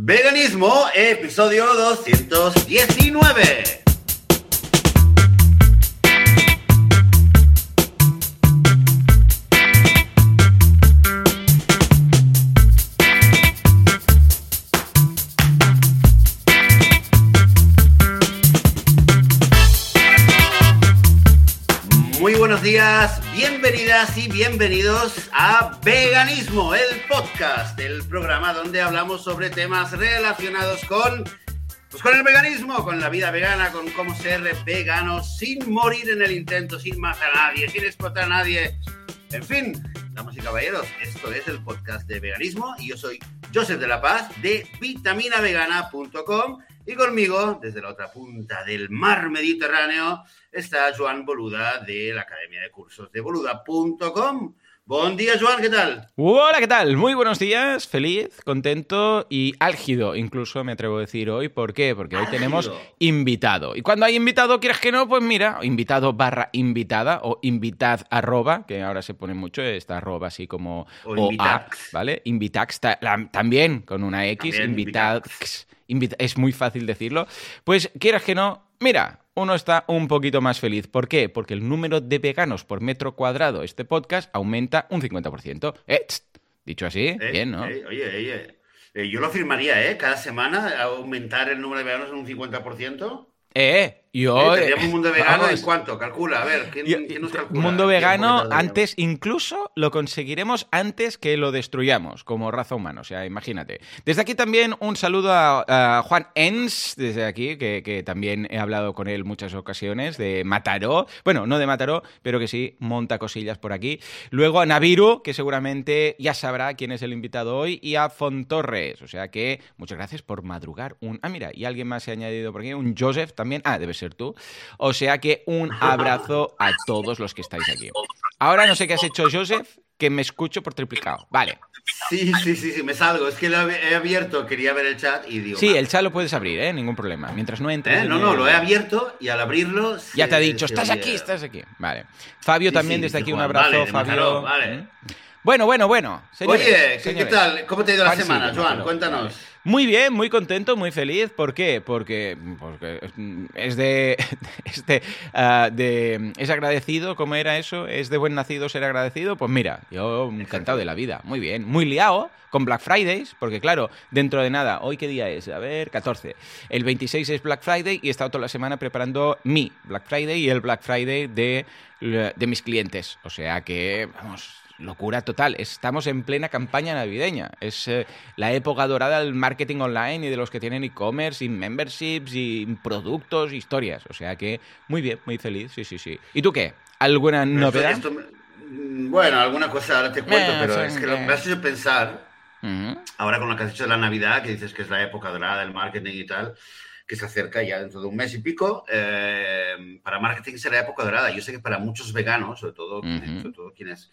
Veganismo, episodio 219. Muy buenos días, bienvenidas y bienvenidos a Veganismo, el podcast, el programa donde hablamos sobre temas relacionados con, pues con el veganismo, con la vida vegana, con cómo ser vegano sin morir en el intento, sin matar a nadie, sin explotar a nadie. En fin, damas y caballeros, esto es el podcast de veganismo y yo soy Joseph de la Paz de vitaminavegana.com y conmigo, desde la otra punta del mar Mediterráneo, está Joan Boluda de la Academia de Cursos de Boluda.com. Buen día, Joan, ¿qué tal? Hola, ¿qué tal? Muy buenos días, feliz, contento y álgido, incluso me atrevo a decir hoy. ¿Por qué? Porque hoy Álgido. tenemos invitado. Y cuando hay invitado, quieres que no, pues mira, invitado barra invitada o invitad arroba, que ahora se pone mucho esta arroba así como O invitax. ¿vale? Invitax ta- la- también con una X, También invitax. invita- es muy fácil decirlo. Pues quieras que no, mira, uno está un poquito más feliz. ¿Por qué? Porque el número de veganos por metro cuadrado este podcast aumenta un 50%. Eh, dicho así, Eh, bien, ¿no? eh, oye, oye, eh, yo lo firmaría, ¿eh? Cada semana aumentar el número de veganos en un 50%. Eh, yo... Eh, un mundo vegano vamos, en cuánto, calcula, a ver, ¿quién, yo- quién nos calcula? mundo vegano, antes incluso lo conseguiremos antes que lo destruyamos como raza humana. O sea, imagínate. Desde aquí también un saludo a, a Juan Ens, desde aquí, que, que también he hablado con él muchas ocasiones, de Mataró. Bueno, no de Mataró, pero que sí, monta cosillas por aquí. Luego a Naviru, que seguramente ya sabrá quién es el invitado hoy, y a Fontorres. O sea que muchas gracias por madrugar. Un... Ah, mira, y alguien más se ha añadido por aquí, un Joseph también. Ah, debe ser tú. O sea que un abrazo a todos los que estáis aquí. Ahora no sé qué has hecho, Joseph, que me escucho por triplicado. Vale. Sí, sí, sí, sí, me salgo. Es que lo he abierto, quería ver el chat y digo... Sí, el chat lo puedes abrir, ¿eh? Ningún problema. Mientras no entres. ¿Eh? No, no, lo he abierto y al abrirlo... Ya se- te ha dicho, estás aquí, estás aquí. Vale. Fabio Sí, también sí, desde aquí un abrazo, Vale, Fabio. Mataró, vale. ¿Mm? Bueno, bueno, bueno. Señores, Oye, ¿qué, tal? ¿Cómo te ha ido la semana, Joan? Cuéntanos. Muy bien, muy contento, muy feliz. ¿Por qué? Porque, porque es de, es ah, de- es agradecido, ¿cómo era eso? ¿Es de buen nacido ser agradecido? Pues mira, yo encantado de la vida, muy bien, muy liado con Black Fridays, porque claro, dentro de nada, ¿hoy qué día es? A ver, 14. El 26 es Black Friday y he estado toda la semana preparando mi Black Friday y el Black Friday de, de mis clientes. O sea que, vamos, locura total. Estamos en plena campaña navideña. Es eh, la época dorada del marketing online y de los que tienen e-commerce y memberships y productos, historias. O sea que muy bien, muy feliz. Sí, sí, sí. ¿Y tú qué? ¿Alguna novedad? esto- esto me- bueno, alguna cosa ahora te cuento, Eh, pero es que lo- me has hecho pensar, ahora con lo que has dicho de la Navidad, que dices que es la época dorada del marketing y tal, que se acerca ya dentro de un mes y pico, eh, para marketing será la época dorada. Yo sé que para muchos veganos, sobre todo, sobre todo quienes...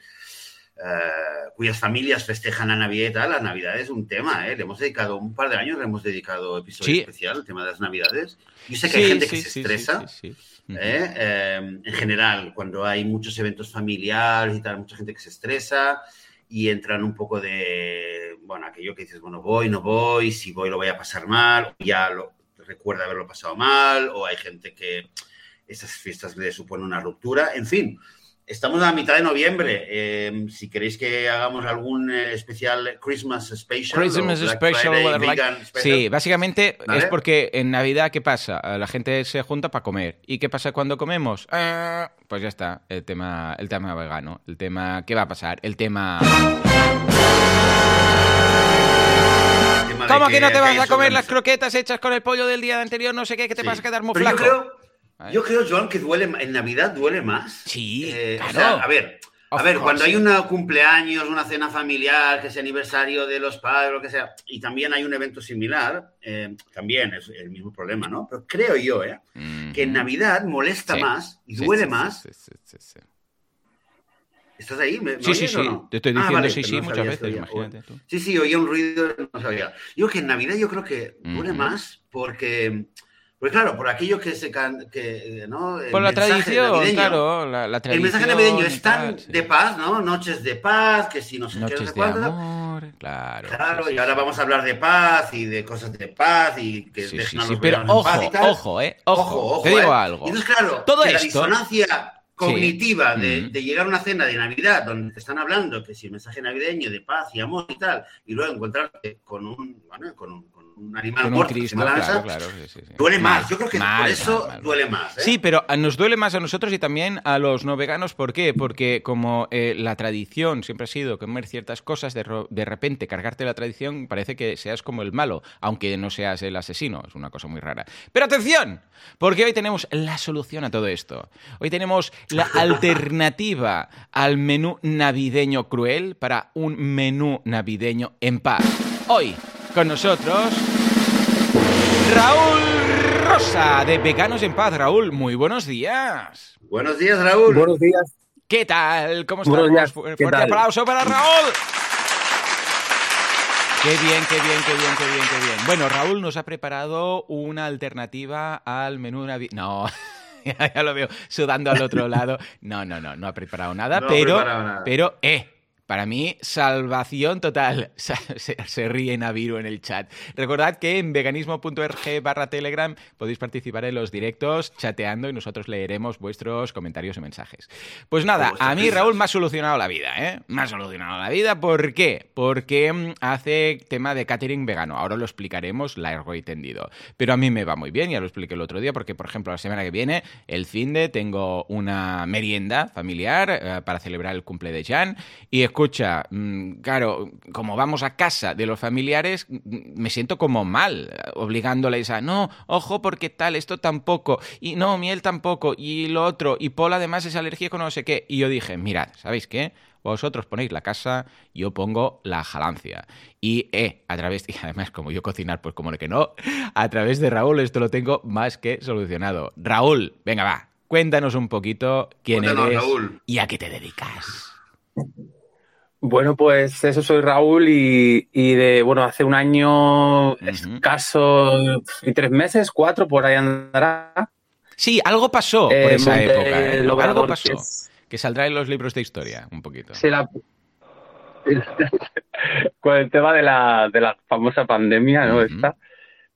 eh, cuyas familias festejan la Navidad y tal, la Navidad es un tema, ¿eh? Le hemos dedicado un par de años, le hemos dedicado episodio Sí. especial, el tema de las Navidades. Yo sé que hay gente sí, que se estresa. ¿eh? Eh, en general, cuando hay muchos eventos familiares y tal, mucha gente que se estresa y entran un poco de, bueno, aquello que dices, bueno, voy, no voy, si voy lo voy a pasar mal, o ya lo, recuerda haberlo pasado mal, o hay gente que esas fiestas le suponen una ruptura, en fin. Estamos a mitad de noviembre. eh, si queréis que hagamos algún eh, especial Christmas Special. Christmas o Special, Friday whatever, like- vegan special, Sí, básicamente ¿Vale? es porque en Navidad, ¿qué pasa? Eh, La gente se junta para comer. ¿Y qué pasa cuando comemos? Eh, pues ya está, el tema, el tema vegano. El tema, ¿qué va a pasar? El tema... ¿Cómo que no te vas a comer las croquetas hechas con el pollo del día anterior? No sé qué, que te Sí. vas a quedar muy Pero flaco. Yo creo, Yo creo, Joan, que duele en Navidad duele más. Sí, Eh, o claro. sea, a ver, a Of ver, course. cuando hay un cumpleaños, una cena familiar, que sea aniversario de los padres, lo que sea, y también hay un evento similar, eh, también es el mismo problema, ¿no? Pero creo yo, ¿eh? Que en. Navidad molesta Sí. más y Sí, duele sí, más. sí, sí, sí, sí. ¿Estás ahí? ¿Me, me Sí, sí, o sí. no? Te estoy Ah, diciendo vale, sí, sí, no muchas veces, esto imagínate tú. Sí, sí, oía un ruido, no sabía. Yo que en Navidad yo creo que duele más porque, pues claro, por aquello que se can, que, ¿no? El Por la tradición, navideño. claro, la, la El mensaje navideño es tan sí. de paz, ¿no? Noches de paz, que si no sé qué, no Noches de amor. claro. Claro, sí, y sí, ahora vamos a hablar de paz y de cosas de paz y que Sí, sí, los pero ojo, paz y tal. ojo, eh, ojo, te ¿eh? digo algo. Y Entonces, claro, Todo que la disonancia cognitiva de, Mm. de llegar a una cena de Navidad donde te están hablando que si el mensaje navideño de paz y amor y tal, y luego encontrarte con un, bueno, con un, un animal un muerto Cristo, la claro, claro, sí, sí, duele más. Yo creo que mal, por eso mal, duele más. ¿eh? Sí, pero nos duele más a nosotros y también a los no veganos. ¿Por qué? Porque como eh, la tradición siempre ha sido comer ciertas cosas, de, de repente cargarte la tradición parece que seas como el malo, aunque no seas el asesino. Es una cosa muy rara. Pero atención, porque hoy tenemos la solución a todo esto. Hoy tenemos la alternativa al menú navideño cruel para un menú navideño en paz. Hoy, con nosotros, Raúl Rosa, de Veganos en Paz. Raúl, muy buenos días. Buenos días, Raúl. Buenos días. ¿Qué tal? ¿Cómo días, Fu- ¿qué Fuerte tal? aplauso para Raúl. Qué bien, qué bien, qué bien, qué bien, qué bien. Bueno, Raúl nos ha preparado una alternativa al menú. No, ya, ya lo veo sudando al otro lado. No, no, no, no ha preparado nada, No ha pero, preparado nada. pero, eh, para mí, salvación total. Se, se- se ríe Naviru en el chat. Recordad que en veganismo.org barra Telegram podéis participar en los directos chateando y nosotros leeremos vuestros comentarios y mensajes. Pues nada, vuestras a mí. Raúl me ha solucionado la vida, ¿eh? Me ha solucionado la vida. ¿Por qué? Porque mm, hace tema de catering vegano. Ahora lo explicaremos largo y tendido. Pero a mí me va muy bien, ya lo expliqué el otro día, porque por ejemplo la semana que viene, el fin de, tengo una merienda familiar eh, para celebrar el cumple de Jan. Y escucha, mm, claro, como vamos a casa de los familiares, mm, me siento como mal, obligándoles a, no, ojo, porque tal, esto tampoco, y no, miel tampoco, y lo otro, y Paul además es alérgico, no sé qué. Y yo dije, mirad, ¿sabéis qué? Vosotros ponéis la casa, yo pongo la jalancia. Y, eh, a través, y además, como yo cocinar, pues como que no, a través de Raúl esto lo tengo más que solucionado. Raúl, venga, va, cuéntanos un poquito quién Cuéntanos, eres Raúl. y a qué te dedicas. Bueno, pues eso soy Raúl y, y de, bueno, hace un año escaso y tres meses, cuatro, por ahí andará. Sí, algo pasó por Eh, esa monté época. ¿eh? Algo pasó. que es- Que saldrá en los libros de historia, un poquito. la- con el tema de la, de la famosa pandemia, ¿no? Esta.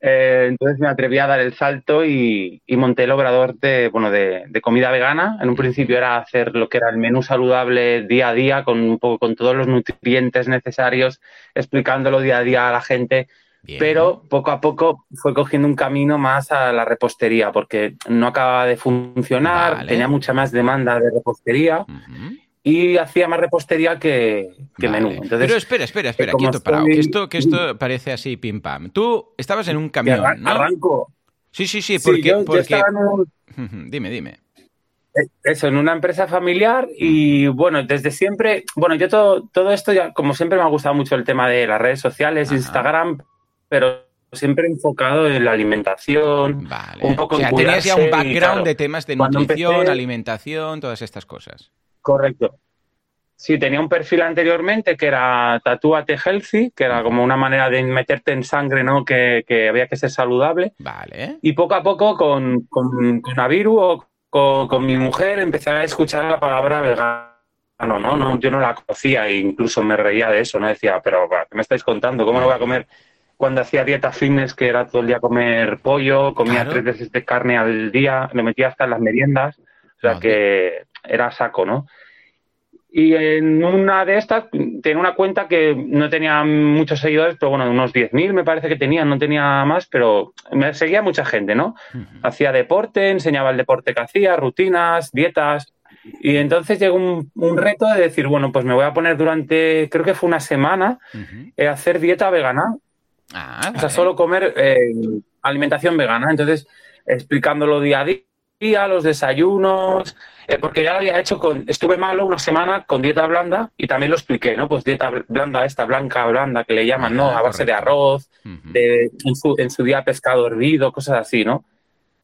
Eh, entonces me atreví a dar el salto y, y monté el obrador de, bueno, de, de comida vegana. En un principio era hacer lo que era el menú saludable día a día, con un poco con todos los nutrientes necesarios, explicándolo día a día a la gente. Bien. Pero poco a poco fue cogiendo un camino más a la repostería, porque no acababa de funcionar, Vale. tenía mucha más demanda de repostería. Y hacía más repostería que, que Vale. menú. Entonces, Pero espera, espera, espera, como quieto parado. Que esto, que esto parece así pim pam. Tú estabas en un camión, arran- ¿no? arranco. Sí, sí, sí, Sí, porque. yo, yo porque- estaba en un- Dime, dime. eso, en una empresa familiar y bueno, desde siempre, bueno, yo todo, todo esto ya, como siempre me ha gustado mucho el tema de las redes sociales, Ajá. Instagram, pero siempre enfocado en la alimentación, Vale. un poco o sea, en tenías ya un y, background claro, de temas de nutrición, empecé- alimentación, todas estas cosas. Correcto. Sí, tenía un perfil anteriormente que era Tatúate Healthy, que era como una manera de meterte en sangre, ¿no? Que, que había que ser saludable. Vale. Y poco a poco con, con, con Aviru o con, con mi mujer empecé a escuchar la palabra vegano, ¿no? no yo no la conocía e incluso me reía de eso, ¿no? Decía, pero ¿qué me estáis contando? ¿Cómo no voy a comer? Cuando hacía dieta fitness, que era todo el día comer pollo, comía Claro. tres veces de carne al día, me metía hasta en las meriendas, o sea Joder. que era saco, ¿no? Y en una de estas tenía una cuenta que no tenía muchos seguidores, pero bueno, unos 10.000 me parece que tenía, no tenía más, pero me seguía mucha gente, ¿no? Ujú. Hacía deporte, enseñaba el deporte que hacía, rutinas, dietas. Y entonces llegó un, un reto de decir, bueno, pues me voy a poner durante, creo que fue una semana, Ujú. eh, hacer dieta vegana. Ah, O sea, solo comer eh, alimentación vegana. Entonces, explicándolo día a día, los desayunos, eh, porque ya lo había hecho con, estuve malo una semana con dieta blanda y también lo expliqué, ¿no? Pues dieta blanda, esta blanca, blanda, que le llaman, ¿no? Ajá, A base de arroz, de, en, su, en su día pescado hervido, cosas así, ¿no?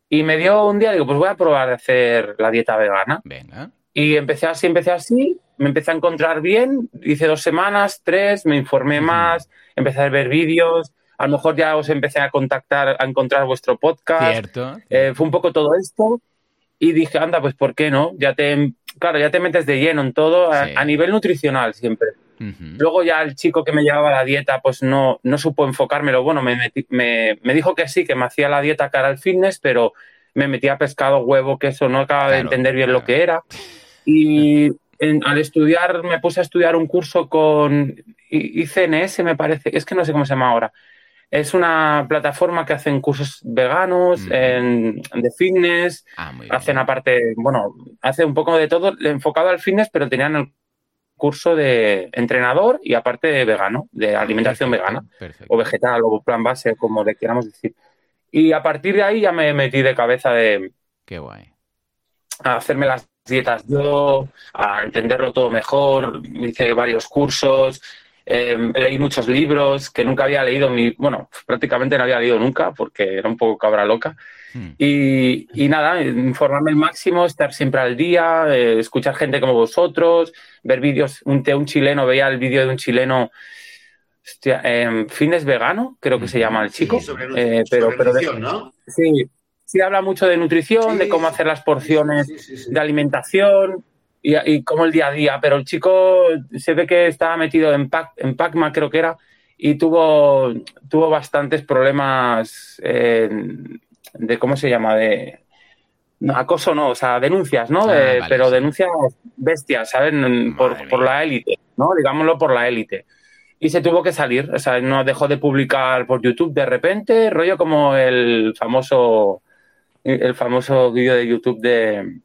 Y me dio un día, digo, pues voy a probar a hacer la dieta vegana. Venga. Y empecé así, empecé así, me empecé a encontrar bien, hice dos semanas, tres, me informé más, empecé a ver vídeos, a lo mejor ya os empecé a contactar, a encontrar vuestro podcast, Cierto. Eh, fue un poco todo esto y dije, anda, pues ¿por qué no? Ya te, claro, ya te metes de lleno en todo, a, Sí. a nivel nutricional siempre. Ujú. Luego ya el chico que me llevaba la dieta pues no, no supo enfocármelo. Bueno, me, metí- me, me dijo que sí, que me hacía la dieta cara al fitness, pero me metía pescado, huevo, queso, no acababa de Claro, entender bien claro. lo que era. Y en- al estudiar, me puse a estudiar un curso con ICNS, me parece, es que no sé cómo se llama ahora. Es una plataforma que hacen cursos veganos, en- de fitness, Ah, bien. hacen aparte, bueno, hace un poco de todo enfocado al fitness, pero tenían el curso de entrenador y aparte de vegano, de alimentación Perfecto, vegana, Perfecto. o vegetal, o plan base, como le queramos decir. Y a partir de ahí ya me metí de cabeza de Qué guay. a hacerme las dietas yo, a entenderlo todo mejor, hice varios cursos, eh, leí muchos libros que nunca había leído, mi, bueno, prácticamente no había leído nunca porque era un poco cabra loca. Hmm. Y, y nada, informarme al máximo, estar siempre al día, eh, escuchar gente como vosotros, ver vídeos, un, de un chileno, veía el vídeo de un chileno, hostia, em, Fitness Vegano, creo que se llama el chico, Sí, sobre, eh, pero, sobre pero de- nutrición, ¿no? sí, sí habla mucho de nutrición, de cómo hacer las porciones Sí, de alimentación y, y cómo el día a día, pero el chico se ve que estaba metido en, Pac, en Pacma, creo que era, y tuvo, tuvo bastantes problemas eh, de, ¿cómo se llama? De no, acoso, no, o sea, denuncias, ¿no? Ah, vale, pero sí. denuncias bestias, ¿saben? Por, por la élite, ¿no? Digámoslo por la élite. Y se tuvo que salir, o sea, no dejó de publicar por YouTube de repente, rollo como el famoso el famoso vídeo de YouTube de,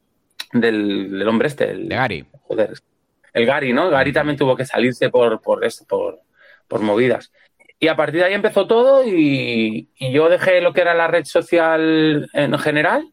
del, del hombre este, el, De Gary. joder, el Gary, ¿no? Gary también tuvo que salirse por, por eso, por, por movidas. Y a partir de ahí empezó todo y, y yo dejé lo que era la red social en general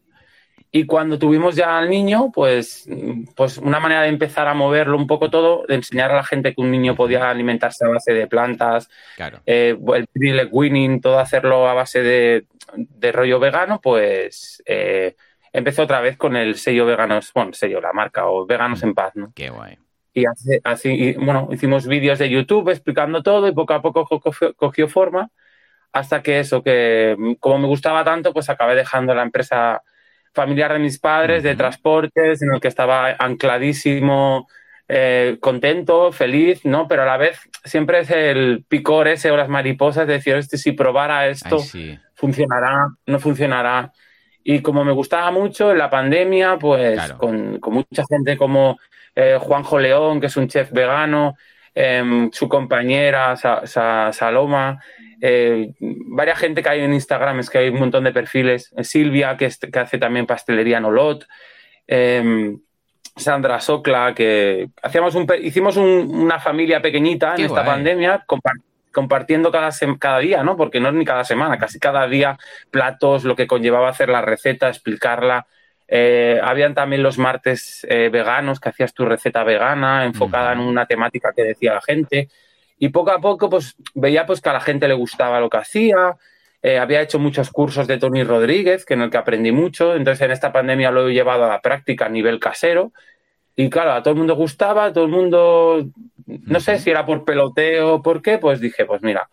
y cuando tuvimos ya al niño, pues, pues una manera de empezar a moverlo un poco todo, de enseñar a la gente que un niño podía alimentarse a base de plantas, Claro. eh, el winning, todo hacerlo a base de, de rollo vegano, pues eh, empezó otra vez con el sello veganos, bueno, sello, la marca, o veganos en paz, ¿no? Qué guay. Y así, y, bueno, hicimos vídeos de YouTube explicando todo y poco a poco co- cogió, cogió forma hasta que eso, que mm, como me gustaba tanto, pues acabé dejando la empresa familiar de mis padres de transportes en el que estaba ancladísimo, eh, contento, feliz, ¿no? Pero a la vez siempre es el picor ese o las mariposas de decir, este, si probara esto, Ay, sí. Funcionará, no funcionará. Y como me gustaba mucho en la pandemia, pues Claro. con, con mucha gente como eh, Juanjo León, que es un chef vegano, em, su compañera Sa- Sa- Saloma, eh, varias gente que hay en Instagram, es que hay un montón de perfiles, eh, Silvia, que, es- que hace también pastelería en Olot, em, Sandra Socla, que hacíamos un, hicimos un- una familia pequeñita en esta pandemia, compar- compartiendo cada, cada día, ¿no? Porque no es ni cada semana, casi cada día platos, lo que conllevaba hacer la receta, explicarla. Eh, habían también los martes eh, veganos, que hacías tu receta vegana, enfocada en una temática que decía la gente. Y poco a poco, pues veía pues que a la gente le gustaba lo que hacía. Eh, había hecho muchos cursos de Tony Rodríguez, que en el que aprendí mucho. Entonces, en esta pandemia lo he llevado a la práctica a nivel casero. Y claro, a todo el mundo gustaba, a todo el mundo, no sé si era por peloteo o por qué, pues dije, pues mira,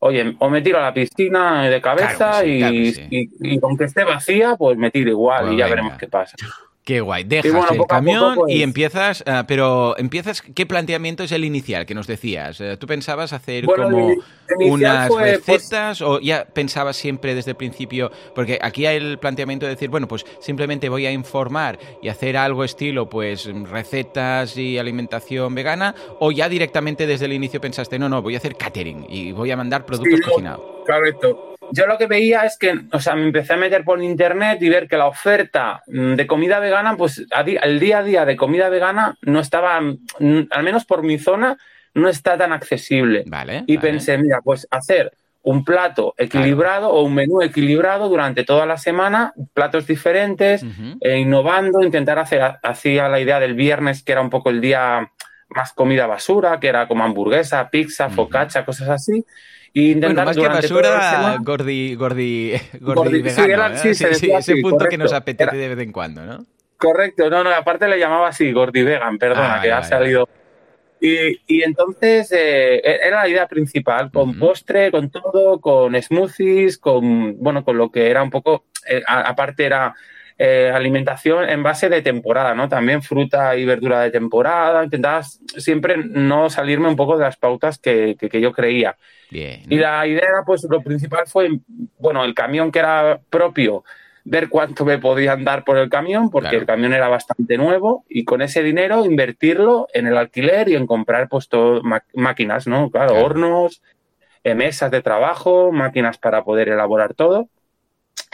oye, o me tiro a la piscina de cabeza Claro que sí, y, claro sí. y- y aunque esté vacía, pues me tiro igual Pues y ya venga. veremos qué pasa. Qué guay. Dejas bueno, el poco, camión pues- y empiezas, ah, pero empiezas, ¿qué planteamiento es el inicial que nos decías? Eh, ¿Tú pensabas hacer Bueno, como unas fue, pues- recetas o ya pensabas siempre desde el principio? Porque aquí hay el planteamiento de decir, bueno, pues simplemente voy a informar y hacer algo estilo, pues recetas y alimentación vegana, o ya directamente desde el inicio pensaste, no, no, voy a hacer catering y voy a mandar productos Sí, cocinados. Correcto. Yo lo que veía es que, o sea, me empecé a meter por internet y ver que la oferta mm, de comida vegana, pues el día a día de comida vegana no estaba, mm, al menos por mi zona, no está tan accesible. Vale. Y vale. pensé, mira, pues hacer un plato equilibrado o un menú equilibrado durante toda la semana, platos diferentes, eh, innovando, intentar hacer, hacía la idea del viernes, que era un poco el día más comida basura, que era como hamburguesa, pizza, Ujú. focaccia, cosas así. Y Bueno, más que basura, gordi, gordi, gordi, vegano, sí, ¿eh? sí, ese punto que nos apetece Era- de vez en cuando, ¿no? Correcto, no, no, aparte le llamaba así, Gordi Vegan, perdona, Ah, que vale, ha vale, salido. Y, y entonces eh, era la idea principal, con postre, con todo, con smoothies, con, bueno, con lo que era un poco, eh, aparte era eh, alimentación en base de temporada, ¿no? También fruta y verdura de temporada. Intentaba siempre no salirme un poco de las pautas que, que, que yo creía. Bien. Y la idea, pues lo principal fue, bueno, el camión que era propio, ver cuánto me podían dar por el camión, porque Claro. el camión era bastante nuevo, y con ese dinero invertirlo en el alquiler y en comprar pues todo, máquinas, ¿no? Claro, Claro. hornos, eh, mesas de trabajo, máquinas para poder elaborar todo.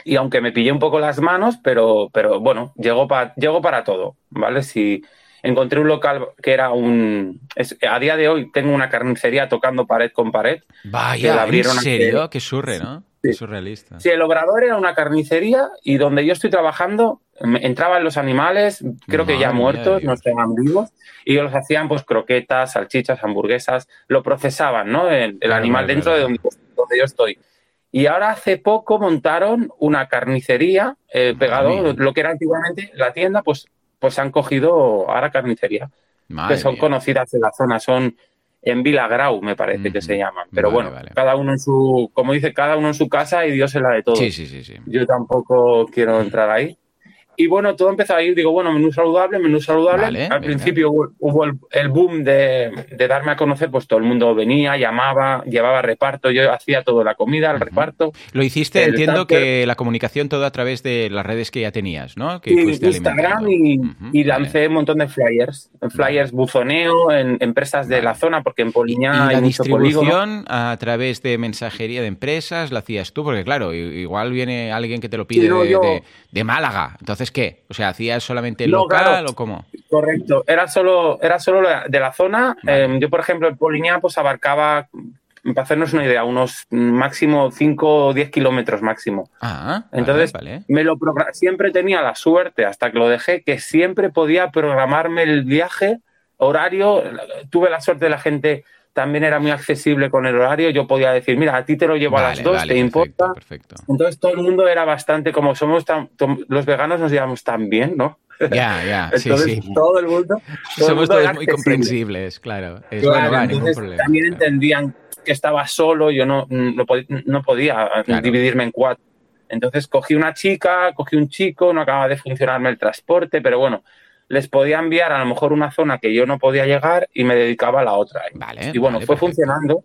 Y aunque me pillé un poco las manos, pero, pero bueno, llegó, pa- llegó para todo, ¿vale? Si encontré un local que era un... es- a día de hoy tengo una carnicería tocando pared con pared, que la Vaya, ¿en abrieron hace- serio? Qué surre, ¿no? Qué surrealista. Sí, el obrador era una carnicería y donde yo estoy trabajando me- entraban los animales, creo que ya muertos, no estaban vivos, y ellos hacían pues croquetas, salchichas, hamburguesas, lo procesaban, ¿no? El, el animal dentro de donde, donde yo estoy. Y ahora hace poco montaron una carnicería eh, pegado, mía. lo que era antiguamente la tienda, pues, pues han cogido ahora carnicería, Madre que son mía. conocidas en la zona, son en Vilagrau, me parece que se llaman. Pero Vale, bueno, vale. cada uno en su, como dice, cada uno en su casa y Dios en la de todos. Sí, sí, sí, sí. Yo tampoco quiero entrar ahí. Y bueno, todo empezó a ir, digo, bueno, menú saludable, menú saludable. Vale, Al principio hubo, hubo el, el boom de, de darme a conocer, pues todo el mundo venía, llamaba, llevaba reparto, yo hacía toda la comida, el reparto. Lo hiciste, El entiendo que la comunicación todo a través de las redes que ya tenías, ¿no? Que Y Instagram y, y vale. lancé un montón de flyers, flyers buzoneo en empresas de la zona, porque en Y Poliña hay la mucho polígono. distribución a través de mensajería de empresas la hacías tú, porque claro, igual viene alguien que te lo pide Sí, no, de, yo- de- de Málaga. Entonces, ¿qué? O sea, ¿hacías solamente No, local claro. o cómo? Correcto, era solo, era solo de la zona. Vale. Eh, yo, por ejemplo, en Poliña, pues abarcaba, para hacernos una idea, unos máximo 5 o 10 kilómetros máximo. Ah, vale, Entonces, vale. me lo siempre tenía la suerte, hasta que lo dejé, que siempre podía programarme el viaje, horario. Tuve la suerte de la gente también era muy accesible con el horario. Yo podía decir, mira, a ti te lo llevo a las Vale, 2, vale, ¿te perfecto, importa? Perfecto. Entonces todo el mundo era bastante, como somos tan, los veganos nos llevamos tan bien, ¿no? Ya, ya, sí, Entonces sí. todo el mundo... todo el Somos mundo todos muy accesible. comprensibles, claro. Es Claro, bueno, entonces problema. también claro. entendían que estaba solo, yo no, no, pod- no podía Claro. dividirme en cuatro. Entonces cogí una chica, cogí un chico, no acababa de funcionarme el transporte, pero bueno, les podía enviar a lo mejor una zona que yo no podía llegar y me dedicaba a la otra. Vale, y bueno, vale, fue perfecto. funcionando,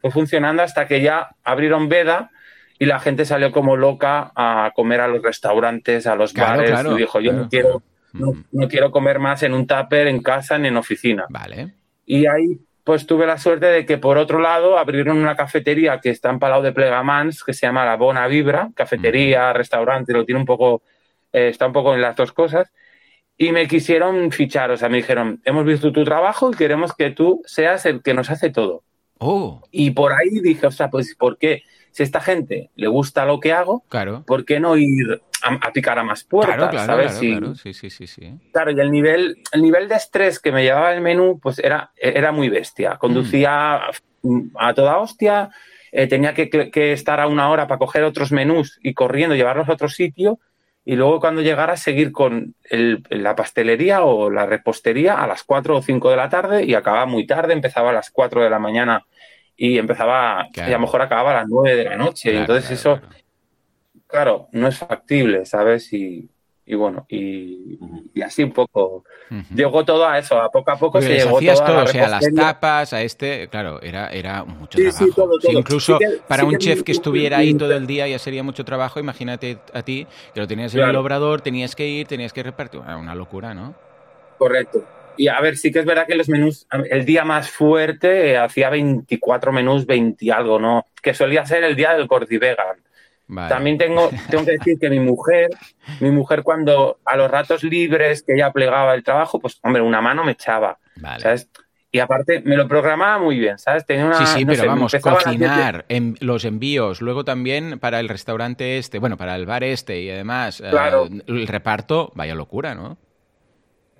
fue funcionando hasta que ya abrieron veda y la gente salió como loca a comer a los restaurantes, a los Claro, bares claro, y dijo, yo claro, no quiero, claro. no, quiero comer más en un tupper, en casa ni en oficina. Vale. Y ahí pues tuve la suerte de que por otro lado abrieron una cafetería que está en Palau de Plegamans, que se llama La Bona Vibra, cafetería, restaurante, lo tiene un poco, eh, está un poco en las dos cosas. Y me quisieron fichar, o sea, me dijeron, hemos visto tu trabajo y queremos que tú seas el que nos hace todo. Oh, Y por ahí dije, o sea, pues ¿por qué? Si a esta gente le gusta lo que hago, claro. ¿por qué no ir a, a picar a más puertas? Claro, claro, ¿sabes? claro, Si- claro. Sí, sí, sí, sí. Claro, y el nivel, el nivel de estrés que me llevaba el menú, pues era, era muy bestia. Conducía a toda hostia, eh, tenía que, que estar a una hora para coger otros menús y corriendo, llevarlos a otro sitio, y luego cuando llegara seguir con el- la pastelería o la repostería a las 4 o 5 de la tarde y acababa muy tarde, empezaba a las 4 de la mañana y empezaba, Claro. y a lo mejor acababa a las 9 de la noche. Claro, Entonces claro, eso, claro. claro, no es factible, ¿sabes? Y, y bueno, y, y así un poco llegó todo a eso, a poco a poco Porque se llegó todo a la o sea, las tapas, a este, claro, era, era mucho Sí, sí, trabajo. todo, incluso Sí que- para sí un que chef que estuviera ahí todo el día ya sería mucho trabajo, imagínate a ti, que lo tenías en el Claro. obrador, tenías que ir, tenías que repartir, Era una locura, ¿no? Correcto. Y a ver, sí que es verdad que los menús, el día más fuerte eh, hacía 24 menús, 20 y algo, ¿no? Que solía ser el día del Cordivegan. Vale. También tengo, tengo que decir que mi mujer, mi mujer cuando a los ratos libres que ella plegaba el trabajo, pues hombre, una mano me echaba, Vale. ¿sabes? Y aparte me lo programaba muy bien, ¿sabes? Tenía una, Sí, sí, no pero sé, vamos, cocinar, en, los envíos, luego también para el restaurante este, bueno, para el bar este y además eh, Claro. el reparto, vaya locura, ¿no?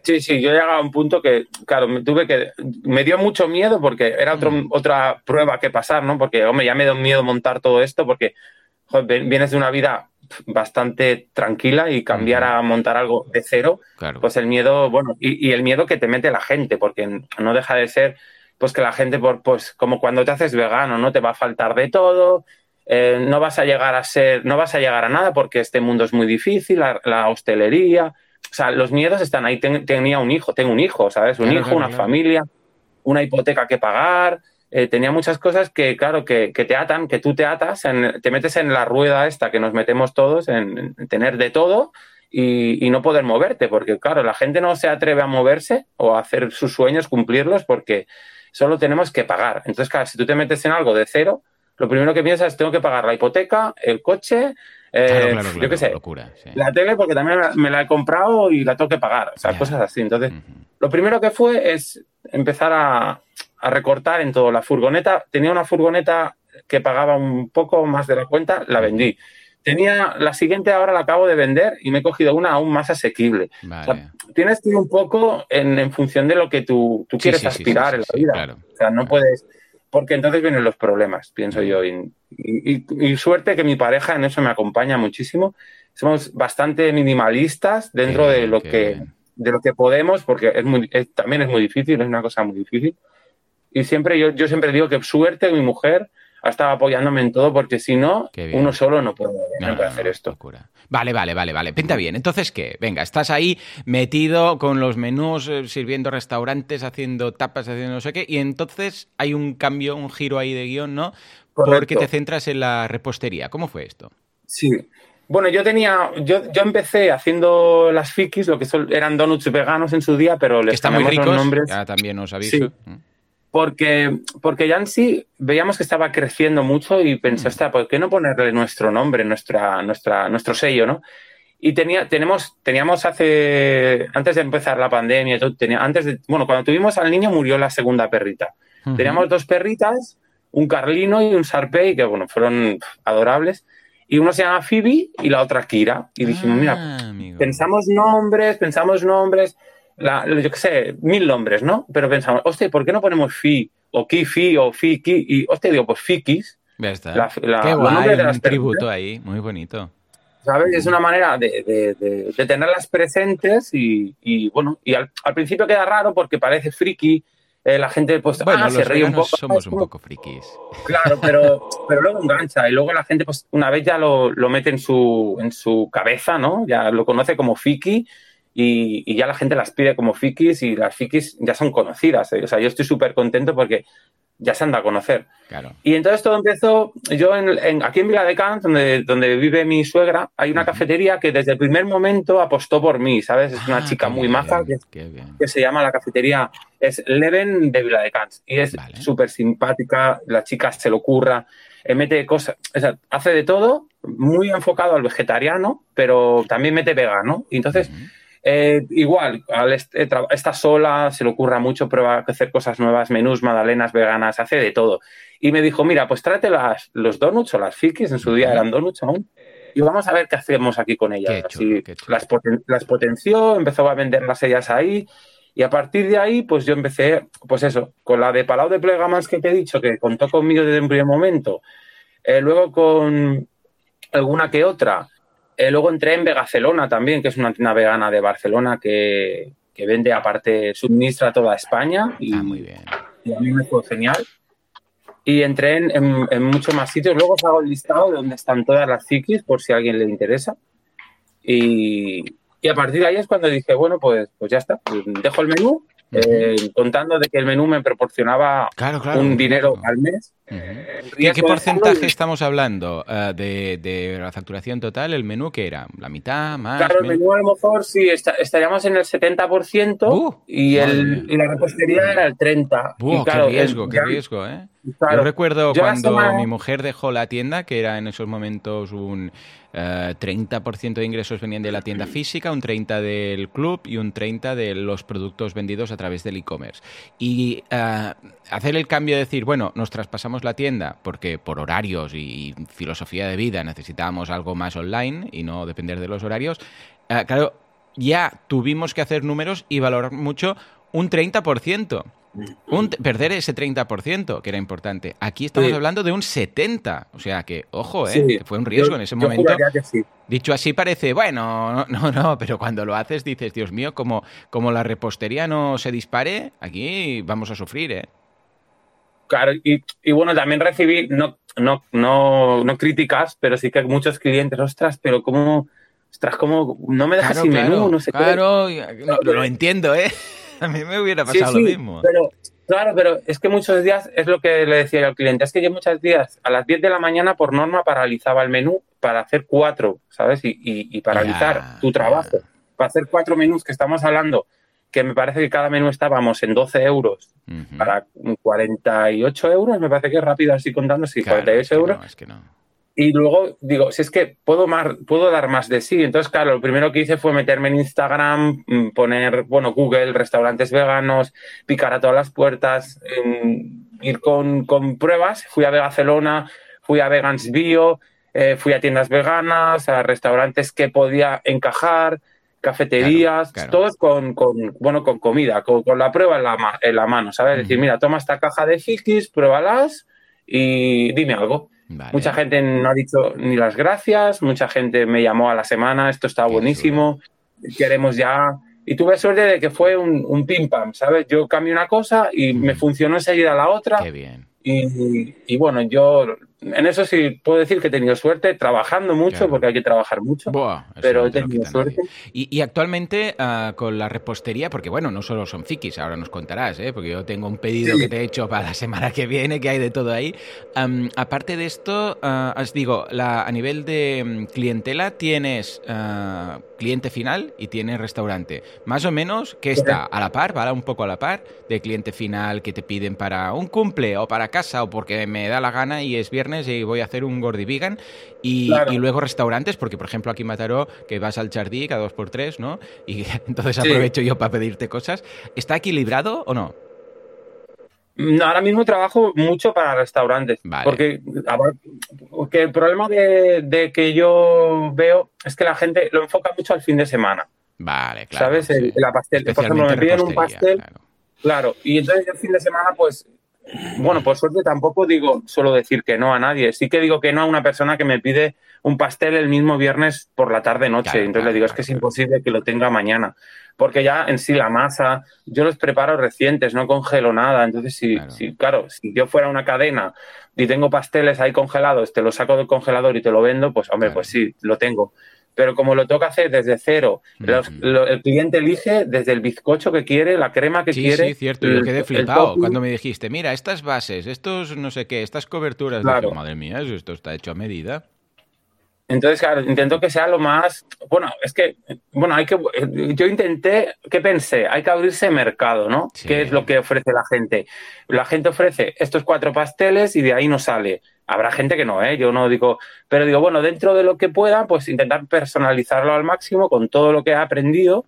Sí, sí, yo llegaba a un punto que, claro, me tuve que. Me dio mucho miedo porque era otro, Mm. otra prueba que pasar, ¿no? Porque, hombre, ya me dio miedo montar todo esto porque joder, vienes de una vida bastante tranquila y cambiar a montar algo de cero, Claro. pues el miedo, bueno, y, y el miedo que te mete la gente, porque no deja de ser, pues que la gente, por, pues como cuando te haces vegano, ¿no? Te va a faltar de todo. eh, no vas a llegar a ser, no vas a llegar a nada porque este mundo es muy difícil, la, hostelería, o sea, los miedos están ahí. tenía un hijo, tengo un hijo, ¿sabes? Un hijo, una familia, una hipoteca que pagar. Eh, tenía muchas cosas que, claro, que, te atan, que tú te atas, te metes en la rueda esta que nos metemos todos, en, tener de todo y, y, no poder moverte, porque, claro, la gente no se atreve a moverse o a hacer sus sueños, cumplirlos, porque solo tenemos que pagar. Entonces, claro, si tú te metes en algo de cero, lo primero que piensas es tengo que pagar la hipoteca, el coche, eh, yo qué sé, locura, la tele porque también me la he comprado y la tengo que pagar, o sea, cosas así. Entonces, lo primero que fue es empezar a, recortar en todo. La furgoneta, tenía una furgoneta que pagaba un poco más de la cuenta, la vendí. Tenía la siguiente ahora la acabo de vender y me he cogido una aún más asequible. tienes que ir un poco en, función de lo que tú, quieres aspirar en la vida. O sea, no puedes porque entonces vienen los problemas, pienso yo. Y, suerte que mi pareja en eso me acompaña muchísimo. Somos bastante minimalistas dentro de lo que de lo que podemos, porque es muy, también es muy difícil, es una cosa muy difícil. Y siempre yo, yo siempre digo que suerte mi mujer ha estado apoyándome en todo, porque si no, uno solo no puede, hacer esto. Vale, vale, vale, vale. Pinta bien. Entonces, ¿qué? Venga, estás ahí metido con los menús, eh, sirviendo restaurantes, haciendo tapas, haciendo no sé qué, y entonces hay un cambio, un giro ahí de guion, ¿no? Porque te centras en la repostería. ¿Cómo fue esto? Sí. Bueno, yo tenía, yo, yo empecé haciendo las fikis, lo que eran donuts veganos en su día, pero les Están muy ricos, nombres. Ya también os aviso. Mm porque, porque Yancy veíamos que estaba creciendo mucho y pensé, mm. ¿por qué no ponerle nuestro nombre, nuestra, nuestra, nuestro sello, no? Y tenía, tenemos, teníamos hace, antes de empezar la pandemia, tenía, antes de, bueno, cuando tuvimos al niño murió la segunda perrita. Teníamos dos perritas, un Carlino y un Sarpey, que bueno, fueron adorables. Y uno se llama Phoebe y la otra Kira. Y dijimos, mira, ah, pensamos nombres, pensamos nombres yo qué sé, mil nombres, ¿no? Pero pensamos, hostia, ¿por qué no ponemos Fi o Kifi o Fiki? Y, hostia, digo, pues Fikis. Ya está. La, qué guay, un tributo ahí, muy bonito. ¿Sabes? Es una manera de, de, tenerlas presentes y, bueno, y al, principio queda raro porque parece friki, eh, la gente pues bueno, ah, se ríe un poco. Somos un poco frikis. Claro, pero, pero luego engancha y luego la gente pues una vez ya lo, lo mete en su, en su cabeza, ¿no? Ya lo conoce como Fiki y, ya la gente las pide como fikis y las fikis ya son conocidas. ¿eh? O sea, yo estoy súper contento porque ya se han dado a conocer. Claro. Y entonces todo empezó, yo en, aquí en Vila de Cans, donde, donde vive mi suegra, hay una cafetería que desde el primer momento apostó por mí, ¿sabes? Es una ah, chica muy maja que, se llama la cafetería, es Leven de Vila de Cans. Y es súper simpática, la chica se lo curra, eh, mete cosas, o sea, hace de todo, muy enfocado al vegetariano, pero también mete vegano. Y entonces... Eh, igual, al esta sola, se le ocurra mucho, prueba a hacer cosas nuevas, menús, magdalenas veganas, hace de todo. Y me dijo, mira, pues tráete las, los donuts o las fikis, en su día eran donuts aún, y vamos a ver qué hacemos aquí con ellas. Las, las potenció, empezó a venderlas ellas ahí, y a partir de ahí, pues yo empecé, pues eso, con la de Palau de Plegamans que te he dicho, que contó conmigo desde un primer momento, eh, luego con alguna que otra, eh, luego entré en Vegacelona también, que es una tienda vegana de Barcelona que, vende, aparte, suministra toda España. Y, ah, muy bien. Y a mí me fue genial. Y entré en, muchos más sitios. Luego os hago el listado de donde están todas las psiquis, por si a alguien le interesa. Y, y a partir de ahí es cuando dije, bueno, pues, pues ya está. Dejo el menú eh, contando de que el menú me proporcionaba un dinero al mes. ¿Y qué porcentaje estamos hablando eh, de, la facturación total? ¿El menú que era? ¿La mitad? ¿Más? Claro, el menú a lo mejor sí, estaríamos en el 70% uh, y, el, y, la repostería era el 30%. Uh, qué riesgo, qué riesgo, ¿eh? Yo recuerdo cuando mi mujer dejó la tienda, que era en esos momentos un 30% eh, de ingresos venían de la tienda física, un 30% del club y un 30% de los productos vendidos a través del e-commerce. Y eh, hacer el cambio de decir, bueno, nos traspasamos la tienda porque por horarios y filosofía de vida necesitábamos algo más online y no depender de los horarios, eh, claro, ya tuvimos que hacer números y valorar mucho un 30% perder ese 30%, que era importante. Aquí estamos hablando de un 70%. O sea que, ojo, ¿eh? fue un riesgo en ese momento. Dicho así parece, bueno, no, no, pero cuando lo haces dices, Dios mío, como, como la repostería no se dispare, aquí vamos a sufrir, ¿eh? Claro, y, y bueno, también recibí, no, no, no, no críticas, pero sí que muchos clientes, ostras, pero cómo, ostras, cómo no me dejas Claro, sin claro, menú, no sé claro, y- no, lo entiendo, ¿eh? A mí me hubiera. Sí, pasado sí, lo mismo. Pero, claro, pero es que muchos días, es lo que le decía yo al cliente, es que yo muchos días a las 10 de la mañana por norma paralizaba el menú para hacer cuatro, ¿sabes? Y, y, y paralizar Ya, tu trabajo. ya. Para hacer cuatro menús que estamos hablando, que me parece que cada menú estábamos en 12 euros Ujú. para 48 euros, me parece que es rápido así contando, sí, Claro, 48 es que euros. no, es que no. Y luego digo, si es que puedo, mar- puedo dar más de sí. Entonces, claro, lo primero que hice fue meterme en Instagram, mm, poner, bueno, Google, restaurantes veganos, picar a todas las puertas, ir con, con pruebas. Fui a Barcelona, fui a Vegans Bio, eh, fui a tiendas veganas, a restaurantes que podía encajar, cafeterías, Claro, claro. todos con, con, bueno, con comida, con, con la prueba en la, en la mano, ¿sabes? Decir, mira, toma esta caja de fikis, pruébalas y dime algo. Vale. Mucha gente no ha dicho ni las gracias, mucha gente me llamó a la semana, esto está Qué buenísimo, queremos ya. Y tuve suerte de que fue un, un pim pam, ¿sabes? Yo cambié una cosa y me funcionó enseguida la otra. Qué bien. Y, y bueno, yo en eso sí puedo decir que he tenido suerte, trabajando mucho, Claro. porque hay que trabajar mucho. Buah, pero no he te lo tenido suerte. Y, y actualmente ah, con la repostería, porque bueno, no solo son fikis, ahora nos contarás, ¿eh? porque yo tengo un pedido Sí. que te he hecho para la semana que viene, que hay de todo ahí. Am, aparte de esto, ah, os digo, la, a nivel de mm, clientela tienes ah, cliente final y tienes restaurante. Más o menos, que está a la par, ¿vale? Un poco a la par de cliente final que te piden para un cumple o para casa o porque me da la gana y es viernes y voy a hacer un gordi vegan. Y, Claro. y luego restaurantes, porque por ejemplo aquí en Mataró, que vas al Jardí cada dos por tres, ¿no? Y entonces Sí. aprovecho yo para pedirte cosas. ¿Está equilibrado o no? No, ahora mismo trabajo mucho para restaurantes. Vale. Porque, porque el problema de, de que yo veo es que la gente lo enfoca mucho al fin de semana. Vale, claro. ¿Sabes? El- la pastel. Por ejemplo, me piden un pastel. claro. Claro, y entonces el fin de semana, pues, bueno, por suerte tampoco digo, suelo decir que no a nadie. Sí que digo que no a una persona que me pide un pastel el mismo viernes por la tarde-noche. Claro, entonces claro, le digo, es que es imposible que lo tenga mañana. Porque ya en sí la masa, yo los preparo recientes, no congelo nada. Entonces, si, Claro. si, claro, si yo fuera una cadena y tengo pasteles ahí congelados, te los saco del congelador y te lo vendo, pues hombre, pues sí, lo tengo. Pero como lo toca hacer desde cero, los- Ujú. lo- el cliente elige desde el bizcocho que quiere, la crema que Sí, quiere. sí, cierto. Yo quedé flipado cuando me dijiste, mira, estas bases, estos no sé qué, estas coberturas. Claro. Dije, madre mía, esto está hecho a medida. Entonces, claro, intento que sea lo más. Bueno, es que, bueno, hay que. Yo intenté, ¿qué pensé? Hay que abrirse mercado, ¿no? Sí. ¿Qué es lo que ofrece la gente? La gente ofrece estos cuatro pasteles y de ahí no sale. Habrá gente que no, ¿eh? Yo no digo. Pero digo, bueno, dentro de lo que pueda, pues intentar personalizarlo al máximo con todo lo que he aprendido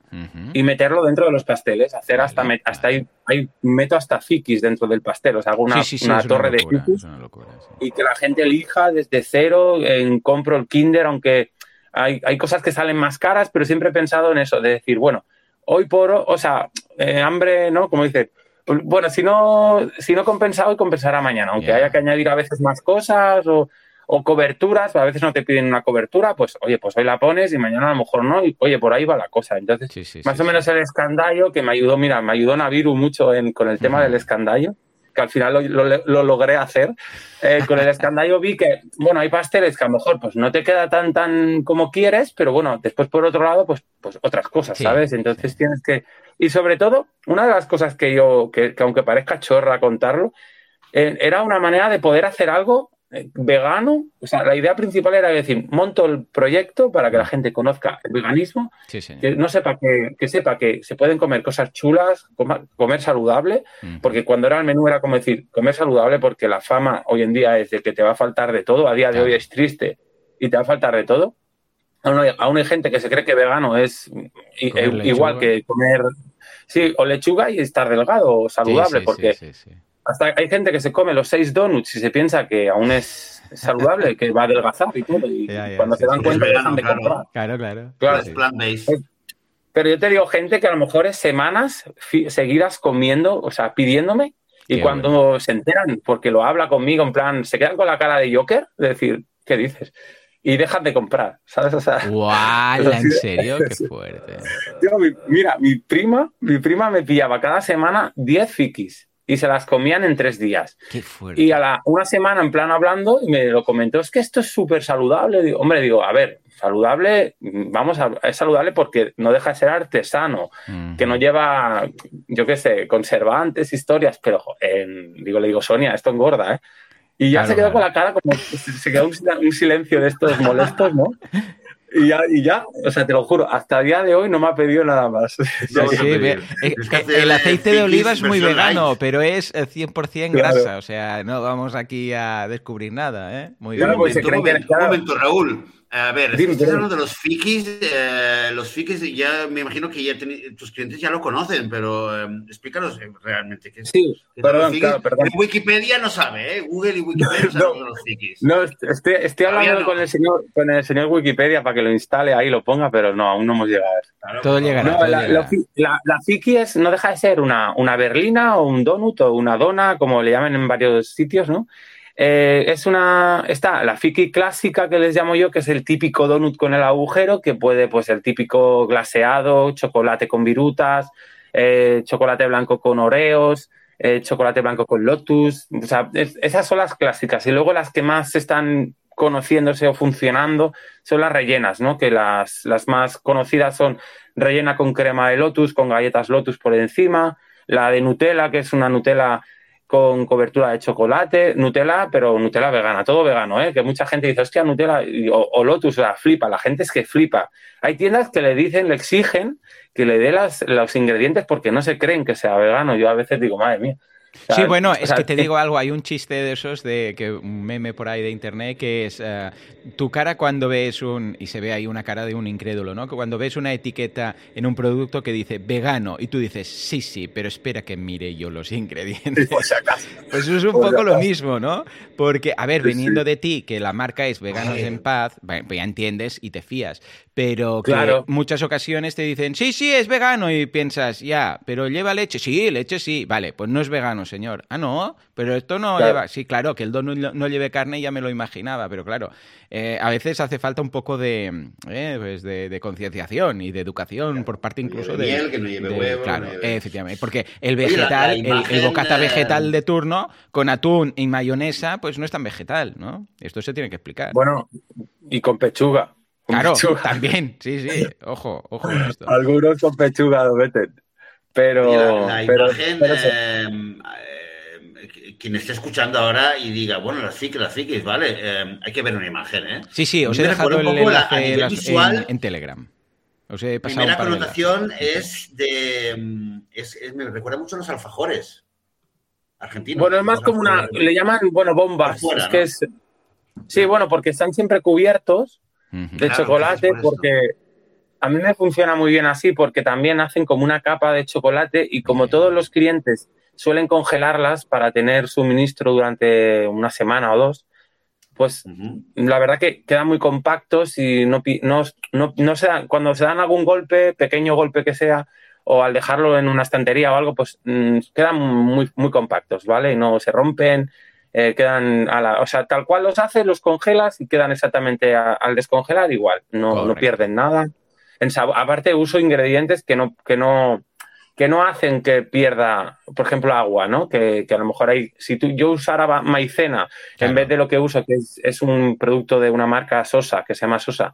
y meterlo dentro de los pasteles. Hacer hasta. Vale, hasta ahí, ahí meto hasta fikis dentro del pastel. O sea, hago una, sí, sí, sí, una es torre de locura, fikis locura, y que la gente elija desde cero, en compro el Kinder, aunque hay, hay cosas que salen más caras, pero siempre he pensado en eso, de decir, bueno, hoy por, o sea, eh, hambre, ¿no? Como dice, bueno, si no, si no compensa hoy, compensará mañana, aunque Ya. haya que añadir a veces más cosas o, o coberturas, a veces no te piden una cobertura, pues oye, pues hoy la pones y mañana a lo mejor no, y oye, por ahí va la cosa. Entonces, Sí, sí, más sí, o menos el escandallo que me ayudó, mira, me ayudó Naviru mucho en, con el tema del escandallo, que al final lo, lo- lo logré hacer. Eh, con el escandallo vi que, bueno, hay pasteles que a lo mejor pues no te queda tan tan como quieres, pero bueno, después por otro lado, pues, pues otras cosas, Sí, ¿sabes? Entonces sí. tienes que... Y sobre todo, una de las cosas que yo, que, que aunque parezca chorra contarlo, eh, era una manera de poder hacer algo vegano. O sea, la idea principal era decir, monto el proyecto para que la gente conozca el veganismo Sí, que no sepa que, que sepa que se pueden comer cosas chulas, comer saludable, porque cuando era el menú era como decir comer saludable porque la fama hoy en día es de que te va a faltar de todo, a día de Claro. hoy es triste y te va a faltar de todo. Aún hay, aún hay gente que se cree que vegano es i- igual que comer sí, o lechuga y estar delgado o saludable, Sí, porque. Hasta hay gente que se come los seis donuts y se piensa que aún es saludable, que va a adelgazar y todo, y cuando sí, se dan sí. cuenta dejan de claro. comprar. Claro, claro. Claro, Sí. Pero yo te digo, gente que a lo mejor es semanas seguidas comiendo, o sea, pidiéndome, y Qué cuando se enteran, porque lo habla conmigo, en plan, se quedan con la cara de Joker, de decir, ¿qué dices? Y dejan de comprar, ¿sabes? O sea, ¡Guala! ¿En serio? ¡Qué fuerte! yo, mi- mira, mi prima, mi prima me pillaba cada semana 10 fikis. Y se las comían en tres días. Qué fuerte. Y a la, una semana en plan hablando y me lo comentó, es que esto es súper saludable. Digo, hombre, digo, a ver, saludable, vamos a, es saludable porque no deja de ser artesano, Mm. que no lleva, yo qué sé, conservantes, historias, pero digo, le digo, Sonia, esto engorda, ¿eh? Y ya Claro, se quedó con la cara como, se quedó un, un silencio de estos molestos, ¿no? Y ya, y ya, o sea, te lo juro, hasta el día de hoy no me ha pedido nada más. No, sí, no eh, Es que eh, el aceite de oliva es muy vegano, light. pero es eh, 100% Claro. grasa. O sea, no vamos aquí a descubrir nada, ¿eh? Muy Claro, bien. pues un momento, un momento, Raúl. A ver, Dime, hablando de los fikis. eh, los fikis ya me imagino que ya teni- tus clientes ya lo conocen, pero eh, explícanos realmente qué es. Sí, qué los perdón, claro, perdón. Wikipedia no sabe, ¿eh? Google y Wikipedia no saben No. los fikis. No, est- estoy, hablando no. con, el señor, con el señor Wikipedia para que lo instale ahí, lo ponga, pero no, aún no hemos llegado a eso. Claro, Todo favor. llegará. No, todo la, llegará. lo fi- la- la fiki es, no deja de ser una, una berlina o un donut o una dona, como le llaman en varios sitios, ¿no? Eh, es una, está la fiki clásica que les llamo yo, que es el típico donut con el agujero, que puede, pues, el típico glaseado, chocolate con virutas, eh, chocolate blanco con oreos, eh, chocolate blanco con lotus. O sea, es- esas son las clásicas. Y luego las que más están conociéndose o funcionando son las rellenas, ¿no? Que las, las más conocidas son rellena con crema de lotus, con galletas lotus por encima, la de Nutella, que es una Nutella con cobertura de chocolate, Nutella, pero Nutella vegana, todo vegano, ¿eh? Que mucha gente dice, hostia, Nutella o, o Lotus, o flipa, la gente es que flipa. Hay tiendas que le dicen, le exigen que le dé las, los ingredientes porque no se creen que sea vegano. Yo a veces digo, madre mía. Sí, bueno, es sea, que te digo algo, hay un chiste de esos, de que un meme por ahí de internet, que es eh, tu cara cuando ves un, y se ve ahí una cara de un incrédulo, ¿no? Que cuando ves una etiqueta en un producto que dice vegano y tú dices, sí, sí, pero espera que mire yo los ingredientes. Pues eso es un poco lo mismo, ¿no? Porque, a ver, Sí, viniendo sí. de ti, que la marca es Veganos en Paz, bueno, pues ya entiendes y te fías. Pero que Claro. muchas ocasiones te dicen, sí, sí, es vegano, y piensas, ya, pero lleva leche. Sí, leche sí. Vale, pues no es vegano, señor. Ah, no, pero esto no Claro. lleva. Sí, claro, que el don no, no lleve carne ya me lo imaginaba, pero claro, eh, a veces hace falta un poco de, eh, pues de, de concienciación y de educación por parte incluso lleve de. miel, que no lleve de- huevo, Claro, no lleve- efectivamente. Porque el Oye, la- vegetal, la el- bocata vegetal de turno con atún y mayonesa, pues no es tan vegetal, ¿no? Esto se tiene que explicar. Bueno, y con pechuga. Con claro, pechuga. también, sí, sí. Ojo, ojo con esto. Algunos con pechuga lo meten. Pero, la, la pero, imagen, pero sí. eh, eh, quien esté escuchando ahora y diga, bueno, las frikis, las frikis, vale, eh, hay que ver una imagen, ¿eh? Sí, sí, os he dejado el un poco la- a enlace nivel las- visual. en, en Telegram. Os he pasado Primera de connotación es de. mm, Es, es- me recuerda mucho a los alfajores argentinos. Bueno, es más como una. Le llaman, bueno, bombas. Por fuera, es que ¿no? es. Sí, bueno, porque están siempre cubiertos de Claro, chocolate, por porque a mí me funciona muy bien así, porque también hacen como una capa de chocolate y como todos los clientes suelen congelarlas para tener suministro durante una semana o dos, pues la verdad que quedan muy compactos y no, no, no, no se dan- cuando se dan algún golpe, pequeño golpe que sea, o al dejarlo en una estantería o algo, pues mm, quedan muy, muy compactos, ¿vale? Y no se rompen, eh, quedan a la, o sea, tal cual los haces, los congelas y quedan exactamente a- al descongelar igual, no, pierden nada. En aparte uso ingredientes que no, que no, que no hacen que pierda, por ejemplo, agua, ¿no? Que, que a lo mejor hay, si tú, yo usara maicena Claro. en vez de lo que uso, que es, es un producto de una marca Sosa, que se llama Sosa,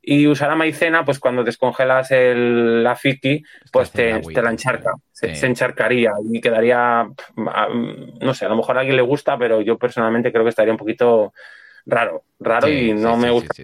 y usara maicena, pues cuando descongelas el, la fiki, pues te, agüita, te la encharca, se, Sí. se encharcaría y quedaría, no sé, a lo mejor a alguien le gusta, pero yo personalmente creo que estaría un poquito raro, raro Sí, y no sí, me gusta.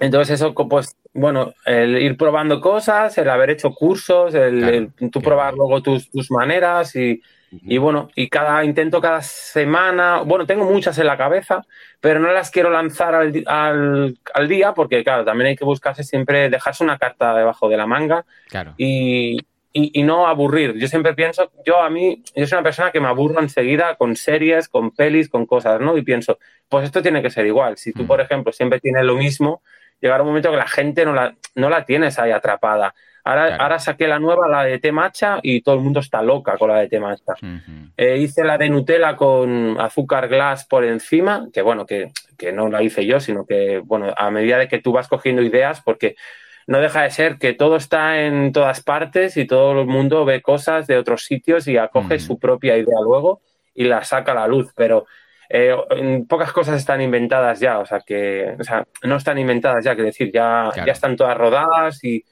Entonces eso, pues, bueno, el ir probando cosas, el haber hecho cursos, el, Claro, el tú qué probar luego tus, tus maneras y, y bueno, y cada intento cada semana, bueno, tengo muchas en la cabeza, pero no las quiero lanzar al, al, al día porque, claro, también hay que buscarse siempre, dejarse una carta debajo de la manga Claro. y, y, y no aburrir. Yo siempre pienso, yo a mí, yo soy una persona que me aburro enseguida con series, con pelis, con cosas, ¿no? Y pienso, pues esto tiene que ser igual. Si tú, Mm. por ejemplo, siempre tienes lo mismo, llegará un momento que la gente no la, no la tienes ahí atrapada. Ahora, Claro. ahora saqué la nueva, la de té matcha, y todo el mundo está loca con la de té matcha. Eh, hice la de Nutella con azúcar glass por encima, que bueno, que, que no la hice yo, sino que, bueno, a medida de que tú vas cogiendo ideas, porque no deja de ser que todo está en todas partes y todo el mundo ve cosas de otros sitios y acoge su propia idea luego y la saca a la luz, pero eh, pocas cosas están inventadas ya, o sea que, o sea, no están inventadas ya, que decir, ya, Claro. ya están todas rodadas y,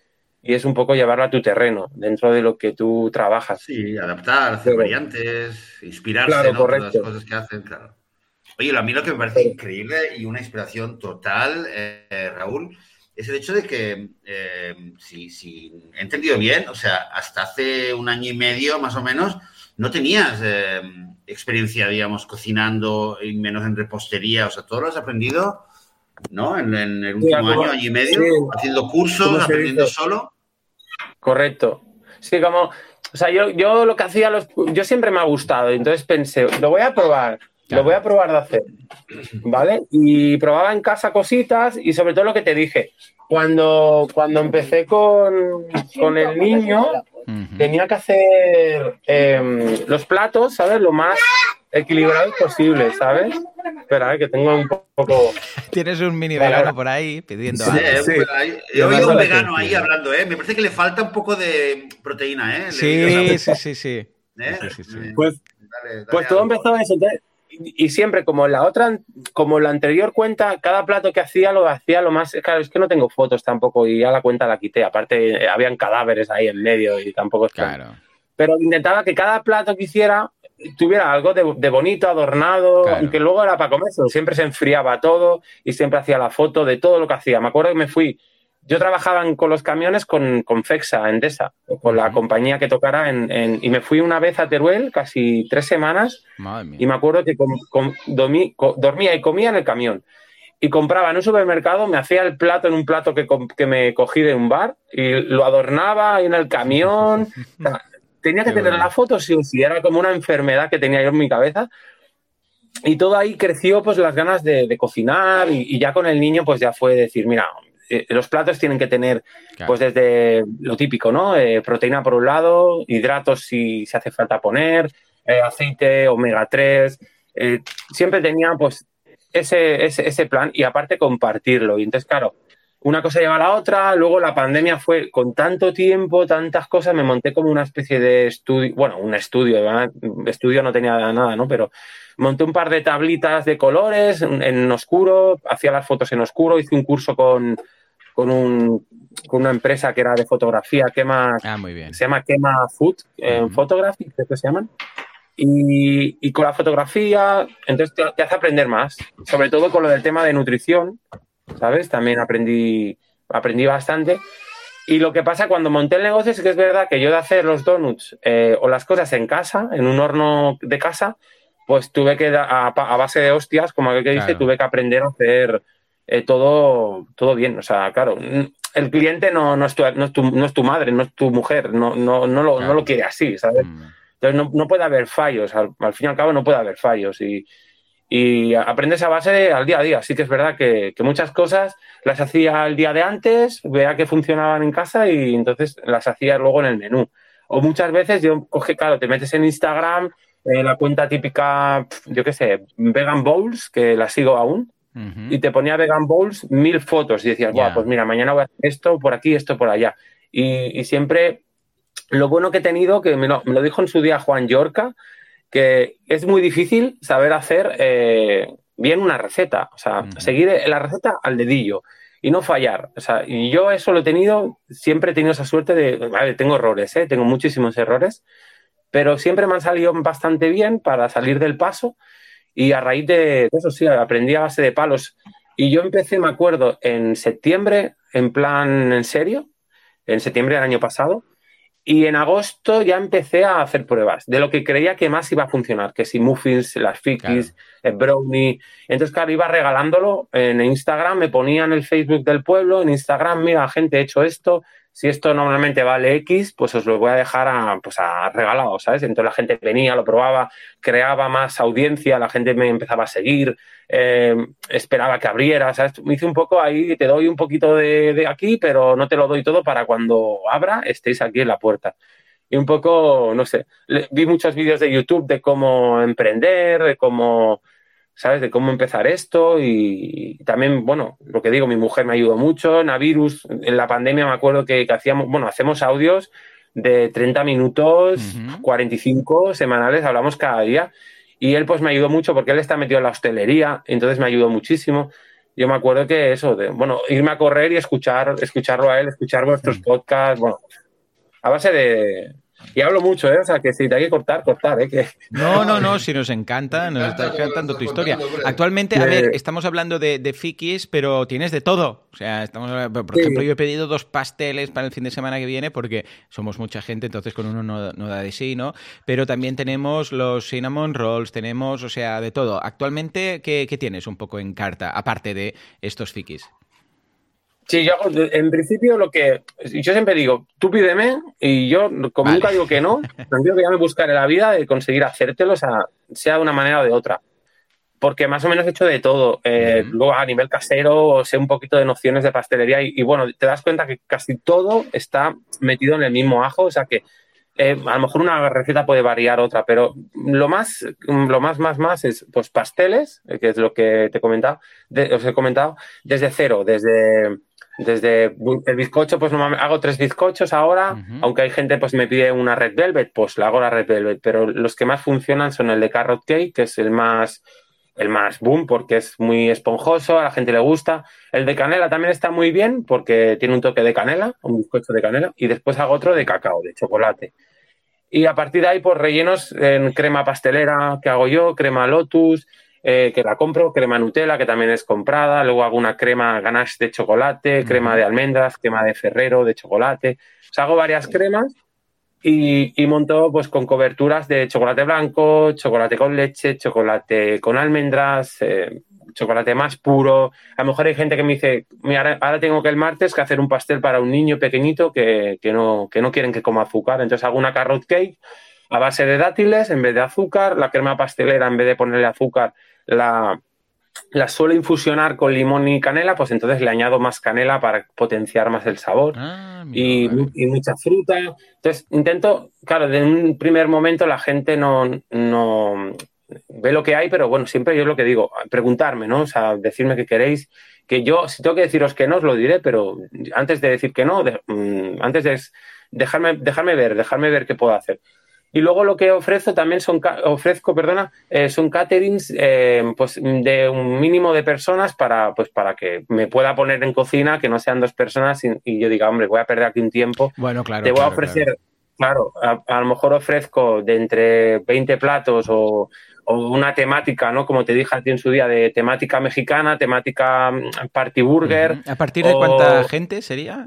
y es un poco llevarlo a tu terreno, dentro de lo que tú trabajas. Sí, adaptar, hacer variantes, inspirarse Claro, ¿no? por las correcto. cosas que hacen, claro. Oye, a mí lo que me parece increíble y una inspiración total, eh, Raúl, es el hecho de que, eh, si, si he entendido bien, o sea, hasta hace un año y medio más o menos, no tenías eh, experiencia, digamos, cocinando y menos en repostería, o sea, todo lo has aprendido, ¿no? En, en el último año, año y medio, sí. haciendo cursos, ¿Cómo se aprendiendo solo. Correcto. Sí, como, o sea, yo, yo lo que hacía, los, yo siempre me ha gustado, entonces pensé, lo voy a probar, Claro. lo voy a probar de hacer, ¿vale? Y probaba en casa cositas y sobre todo lo que te dije, cuando, cuando empecé con, con el niño, Tenía que hacer em, los platos, ¿sabes? Lo más equilibrados posible, ¿sabes? Espera, eh, que tengo un poco... Tienes un mini vegano por ahí pidiendo Sí, algo. Sí. ahí- he Llamando oído un vegano ahí hablando, ¿eh? Me parece que le falta un poco de proteína, ¿eh? Sí, sí, sí, sí. ¿eh? sí. Pues Dale, dale Pues todo algo. empezó eso. entonces, y, siempre, como la otra, como la anterior cuenta, cada plato que hacía lo hacía lo más. Claro, es que no tengo fotos tampoco y ya la cuenta la quité. Aparte, eh, habían cadáveres ahí en medio y tampoco es tan- Claro. Pero intentaba que cada plato que hiciera tuviera algo de, de bonito, adornado, Claro. aunque luego era para comer, siempre se enfriaba todo y siempre hacía la foto de todo lo que hacía. Me acuerdo que me fui. Yo trabajaba en- con los camiones con, con Fexa, Endesa, con la compañía que tocara en, en- y me fui una vez a Teruel, casi tres semanas, Madre mía. y me acuerdo que com- com- dormí- co- dormía y comía en el camión. Y compraba en un supermercado, me hacía el plato en un plato que, que me cogí de un bar y lo adornaba en el camión. O sea, tenía que Qué tener bueno. la foto, sí o sí, era como una enfermedad que tenía yo en mi cabeza. Y todo ahí creció pues las ganas de, de cocinar y, y ya con el niño pues ya fue decir, mira, eh, los platos tienen que tener Claro. pues desde lo típico, ¿no? Eh, proteína por un lado, hidratos si se hace falta poner, eh, aceite, omega 3. eh, siempre tenía pues ese, ese, ese plan y aparte compartirlo. Y entonces, claro, una cosa lleva a la otra, luego la pandemia fue con tanto tiempo, tantas cosas, me monté como una especie de estudio, bueno, un estudio, ¿verdad? estudio no tenía nada, ¿no? Pero monté un par de tablitas de colores en, en oscuro, hacía las fotos en oscuro, hice un curso con, con, un, con una empresa que era de fotografía, Quema, Ah, muy bien. se llama Quema Food eh, Ujú. Photography, creo que se llaman. Y, y con la fotografía, entonces te, te hace aprender más, sobre todo con lo del tema de nutrición, ¿sabes? También aprendí, aprendí bastante. Y lo que pasa cuando monté el negocio es que es verdad que yo de hacer los donuts eh, o las cosas en casa, en un horno de casa, pues tuve que, a, a base de hostias, como aquel que dice, Claro. tuve que aprender a hacer eh, todo, todo bien. O sea, claro, n- el cliente no, no, es, tu, no, es, tu, no es tu madre, no es tu mujer, no, no, no, lo, Claro. no lo quiere así, ¿sabes? Mm. Entonces no, no puede haber fallos, al, al fin y al cabo no puede haber fallos y, y aprendes a base de- al día a día. Sí que es verdad que, que muchas cosas las hacía el día de antes, vea que funcionaban en casa y entonces las hacía luego en el menú. O muchas veces yo coge, claro, te metes en Instagram, eh, la cuenta típica, yo qué sé, Vegan Bowls, que la sigo aún, Ujú. y te ponía Vegan Bowls mil fotos y decías, Ya. "Buah, pues mira, mañana voy a hacer esto por aquí, esto por allá. Y, y siempre lo bueno que he tenido, que me lo, me lo dijo en su día Juan Yorca, que es muy difícil saber hacer eh, bien una receta, o sea, Ujú. seguir la receta al dedillo y no fallar. O sea, y yo eso lo he tenido, siempre he tenido esa suerte de, vale, tengo errores, ¿eh? tengo muchísimos errores, pero siempre me han salido bastante bien para salir del paso y a raíz de eso sí, aprendí a base de palos. Y yo empecé, me acuerdo, en septiembre, en plan en serio, en septiembre del año pasado, y en agosto ya empecé a hacer pruebas de lo que creía que más iba a funcionar, que si muffins, las fikis, el brownie. Entonces, claro, iba regalándolo en Instagram, me ponía en el Facebook del pueblo, en Instagram, mira, gente, he hecho esto, si esto normalmente vale X, pues os lo voy a dejar a, pues a regalado, ¿sabes? Entonces la gente venía, lo probaba, creaba más audiencia, la gente me empezaba a seguir, eh, esperaba que abriera, ¿sabes? Me hice un poco ahí, te doy un poquito de, de aquí, pero no te lo doy todo para cuando abra estéis aquí en la puerta. Y un poco, no sé, vi muchos vídeos de YouTube de cómo emprender, de cómo ¿sabes? De cómo empezar esto y, también, bueno, lo que digo, mi mujer me ayudó mucho, Navirus, en la pandemia me acuerdo que, hacíamos, bueno, hacemos audios de 30 minutos, 45 semanales, hablamos cada día y él pues me ayudó mucho porque él está metido en la hostelería, entonces me ayudó muchísimo. Yo me acuerdo que eso, de, bueno, irme a correr y escuchar, escucharlo a él, escuchar vuestros podcasts, bueno, a base de, y hablo mucho, ¿eh? O sea, que si te hay que cortar, cortar, ¿eh? Que... No, no, no, si nos encanta, nos está encantando tu historia. Actualmente, a ver, estamos hablando de, de fikis, pero tienes de todo. O sea, estamos, por ejemplo, yo he pedido dos pasteles para el fin de semana que viene porque somos mucha gente, entonces con uno no, no da de sí, ¿no? Pero también tenemos los cinnamon rolls, tenemos, o sea, de todo. Actualmente, ¿qué, qué tienes un poco en carta, aparte de estos fikis? Sí, yo en principio lo que. Yo siempre digo, tú pídeme y yo, como nunca digo que no, digo que ya me buscaré la vida de conseguir hacértelo, o sea, sea de una manera o de otra. Porque más o menos he hecho de todo. Eh, luego a nivel casero, sé un poquito de nociones de pastelería y, bueno, te das cuenta que casi todo está metido en el mismo ajo, o sea que eh, a lo mejor una receta puede variar otra, pero lo más, lo más, más, más es pues pasteles, que es lo que te he comentado, os he comentado, desde cero, desde desde el bizcocho, pues hago tres bizcochos ahora, aunque hay gente pues me pide una red velvet, pues la hago la red velvet, pero los que más funcionan son el de carrot cake, que es el más el más boom porque es muy esponjoso, a la gente le gusta. El de canela también está muy bien porque tiene un toque de canela, un bizcocho de canela, y después hago otro de cacao, de chocolate. Y a partir de ahí, pues rellenos en crema pastelera que hago yo, crema lotus, eh, que la compro, crema Nutella, que también es comprada, luego hago una crema ganache de chocolate, crema de almendras, crema de ferrero de chocolate. O sea, hago varias cremas y, y, monto pues con coberturas de chocolate blanco, chocolate con leche, chocolate con almendras, eh, chocolate más puro. A lo mejor hay gente que me dice, mira, ahora tengo que el martes que hacer un pastel para un niño pequeñito que, que, no, que no quieren que coma azúcar. Entonces hago una carrot cake a base de dátiles en vez de azúcar, la crema pastelera en vez de ponerle azúcar la, la suelo infusionar con limón y canela, pues entonces le añado más canela para potenciar más el sabor ah, y, mucha fruta. Entonces intento, claro, de un primer momento la gente no, no ve lo que hay, pero bueno, siempre yo es lo que digo, preguntarme, ¿no? O sea, decirme qué queréis, que yo, si tengo que deciros que no, os lo diré, pero antes de decir que no, mm, antes de dejarme, dejarme ver, dejarme ver qué puedo hacer. Y luego lo que ofrezco también son, ofrezco, perdona, eh, son caterings eh, pues de un mínimo de personas para, pues para que me pueda poner en cocina, que no sean dos personas y, yo diga, hombre, voy a perder aquí un tiempo. Bueno, claro. Te voy a ofrecer, claro, a, lo mejor ofrezco de entre 20 platos o, o, una temática, ¿no? Como te dije a ti en su día, de temática mexicana, temática mm, party burger. ¿A partir de cuánta gente sería?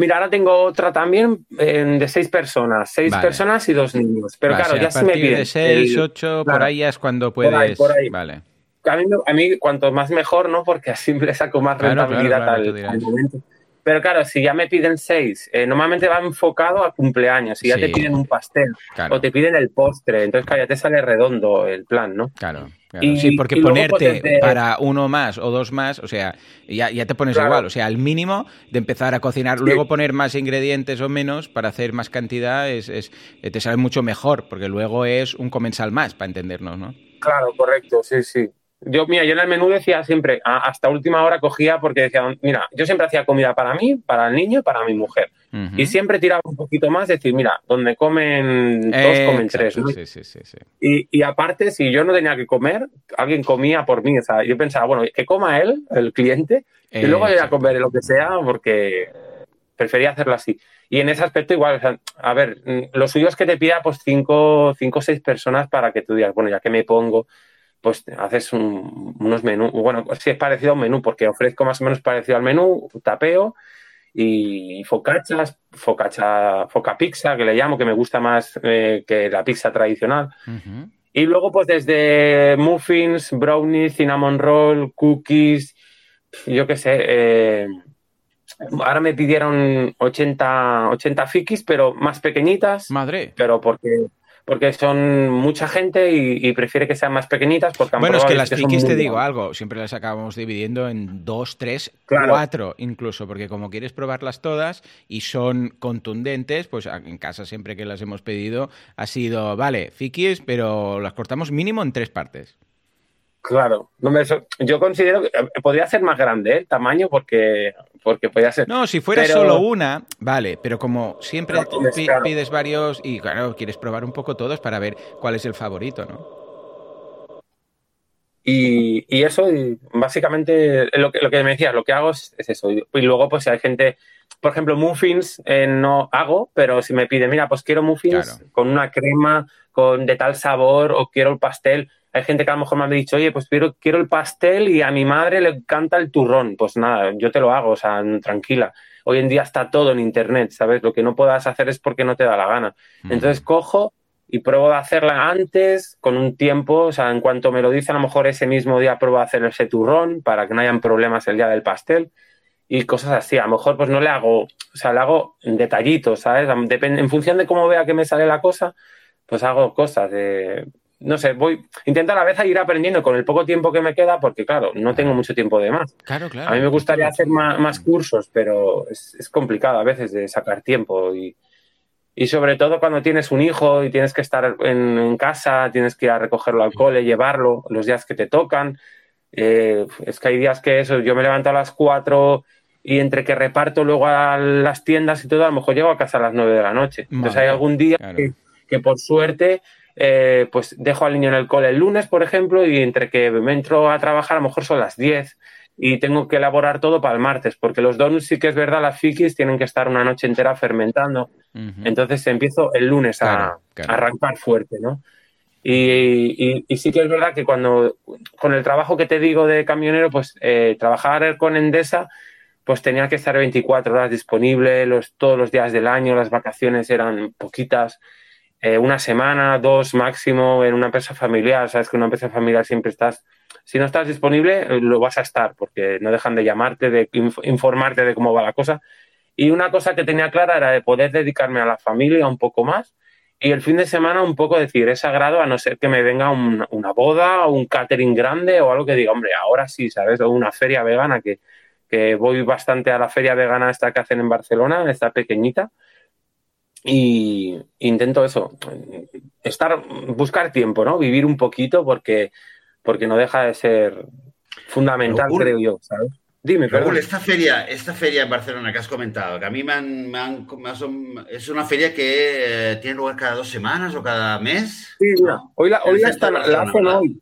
Mira, ahora tengo otra también eh, de seis personas, seis personas y dos niños. Pero claro, ya se me pide. de seis, ocho, por ahí es cuando puedes. Por ahí, Vale. A mí, cuanto más mejor, ¿no? Porque así le saco más rentabilidad al, momento. Pero claro, si ya me piden seis, eh, normalmente va enfocado a cumpleaños. Si ya te piden un pastel o te piden el postre, entonces claro, ya te sale redondo el plan, ¿no? Claro sí, porque ponerte pues, para uno más o dos más, o sea, ya, ya te pones igual. O sea, al mínimo de empezar a cocinar, luego poner más ingredientes o menos para hacer más cantidad, es, es, te sale mucho mejor, porque luego es un comensal más, para entendernos, ¿no? Claro, correcto, sí, sí. Yo, mira, yo en el menú decía siempre, hasta última hora cogía porque decía, mira, yo siempre hacía comida para mí, para el niño y para mi mujer. Y siempre tiraba un poquito más, decir, mira, donde comen dos, comen tres. Sí, sí, sí, y, y, aparte, si yo no tenía que comer, alguien comía por mí. O sea, yo pensaba, bueno, que coma él, el cliente, y luego yo a comer lo que sea porque prefería hacerlo así. Y en ese aspecto igual, o sea, a ver, lo suyo es que te pida pues cinco, cinco o seis personas para que tú digas, bueno, ya que me pongo, pues haces unos menús, bueno, si es parecido a un menú, porque ofrezco más o menos parecido al menú, tapeo y focachas, focacha, foca pizza, que le llamo, que me gusta más eh, que la pizza tradicional. Y luego, pues desde muffins, brownies, cinnamon roll, cookies, yo qué sé. Eh, ahora me pidieron 80, 80 fikis, pero más pequeñitas. Madre. Pero porque porque son mucha gente y, prefiere que sean más pequeñitas. Porque bueno, es que las frikis te digo algo, siempre las acabamos dividiendo en dos, tres, cuatro incluso, porque como quieres probarlas todas y son contundentes, pues en casa siempre que las hemos pedido ha sido, vale, fikis, pero las cortamos mínimo en tres partes. Claro, no me, yo considero que eh, podría ser más grande ¿eh? el tamaño porque, porque podría ser. No, si fuera solo una, vale, pero como siempre pides varios y claro, quieres probar un poco todos para ver cuál es el favorito, ¿no? Y, y eso, básicamente, lo que, lo que me decías, lo que hago es, eso. Y luego, pues, si hay gente, por ejemplo, muffins eh, no hago, pero si me pide, mira, pues quiero muffins con una crema, con de tal sabor, o quiero el pastel, hay gente que a lo mejor me ha dicho, oye, pues quiero, quiero el pastel y a mi madre le encanta el turrón. Pues nada, yo te lo hago, o sea, tranquila. Hoy en día está todo en internet, ¿sabes? Lo que no puedas hacer es porque no te da la gana. Entonces cojo y pruebo de hacerla antes, con un tiempo, o sea, en cuanto me lo dice, a lo mejor ese mismo día pruebo de hacer ese turrón para que no hayan problemas el día del pastel y cosas así. A lo mejor pues no le hago, o sea, le hago detallitos, ¿sabes? Depende, en función de cómo vea que me sale la cosa, pues hago cosas de, no sé, voy, intento a la vez ir aprendiendo con el poco tiempo que me queda, porque claro, no tengo mucho tiempo de más. Claro, claro. A mí me gustaría hacer más, cursos, pero es, es, complicado a veces de sacar tiempo y, y, sobre todo cuando tienes un hijo y tienes que estar en, casa, tienes que ir a recogerlo al cole, llevarlo los días que te tocan. Eh, es que hay días que eso, yo me levanto a las 4 y entre que reparto luego a las tiendas y todo, a lo mejor llego a casa a las 9 de la noche. Entonces hay algún día que, que por suerte eh, pues dejo al niño en el cole el lunes, por ejemplo, y entre que me entro a trabajar a lo mejor son las 10 y tengo que elaborar todo para el martes, porque los donuts sí que es verdad, las fikis tienen que estar una noche entera fermentando. Entonces empiezo el lunes a, arrancar fuerte, ¿no? Y, sí que es verdad que cuando, con el trabajo que te digo de camionero, pues eh, trabajar con Endesa, pues tenía que estar 24 horas disponible los, todos los días del año, las vacaciones eran poquitas. Eh, una semana, dos máximo en una empresa familiar. Sabes que en una empresa familiar siempre estás, si no estás disponible, eh, lo vas a estar porque no dejan de llamarte, de informarte de cómo va la cosa. Y una cosa que tenía clara era de poder dedicarme a la familia un poco más y el fin de semana un poco decir, es sagrado a no ser que me venga una boda o un catering grande o algo que diga, hombre, ahora sí, ¿sabes? O una feria vegana que, que voy bastante a la feria vegana esta que hacen en Barcelona, esta pequeñita y intento eso, estar, buscar tiempo, ¿no? Vivir un poquito porque, porque no deja de ser fundamental, creo yo, ¿sabes? Dime, Raúl, esta feria, esta feria en Barcelona que has comentado, que a mí me han, es una feria que eh, tiene lugar cada dos semanas o cada mes. Sí, hoy la, hoy la, hacen hoy.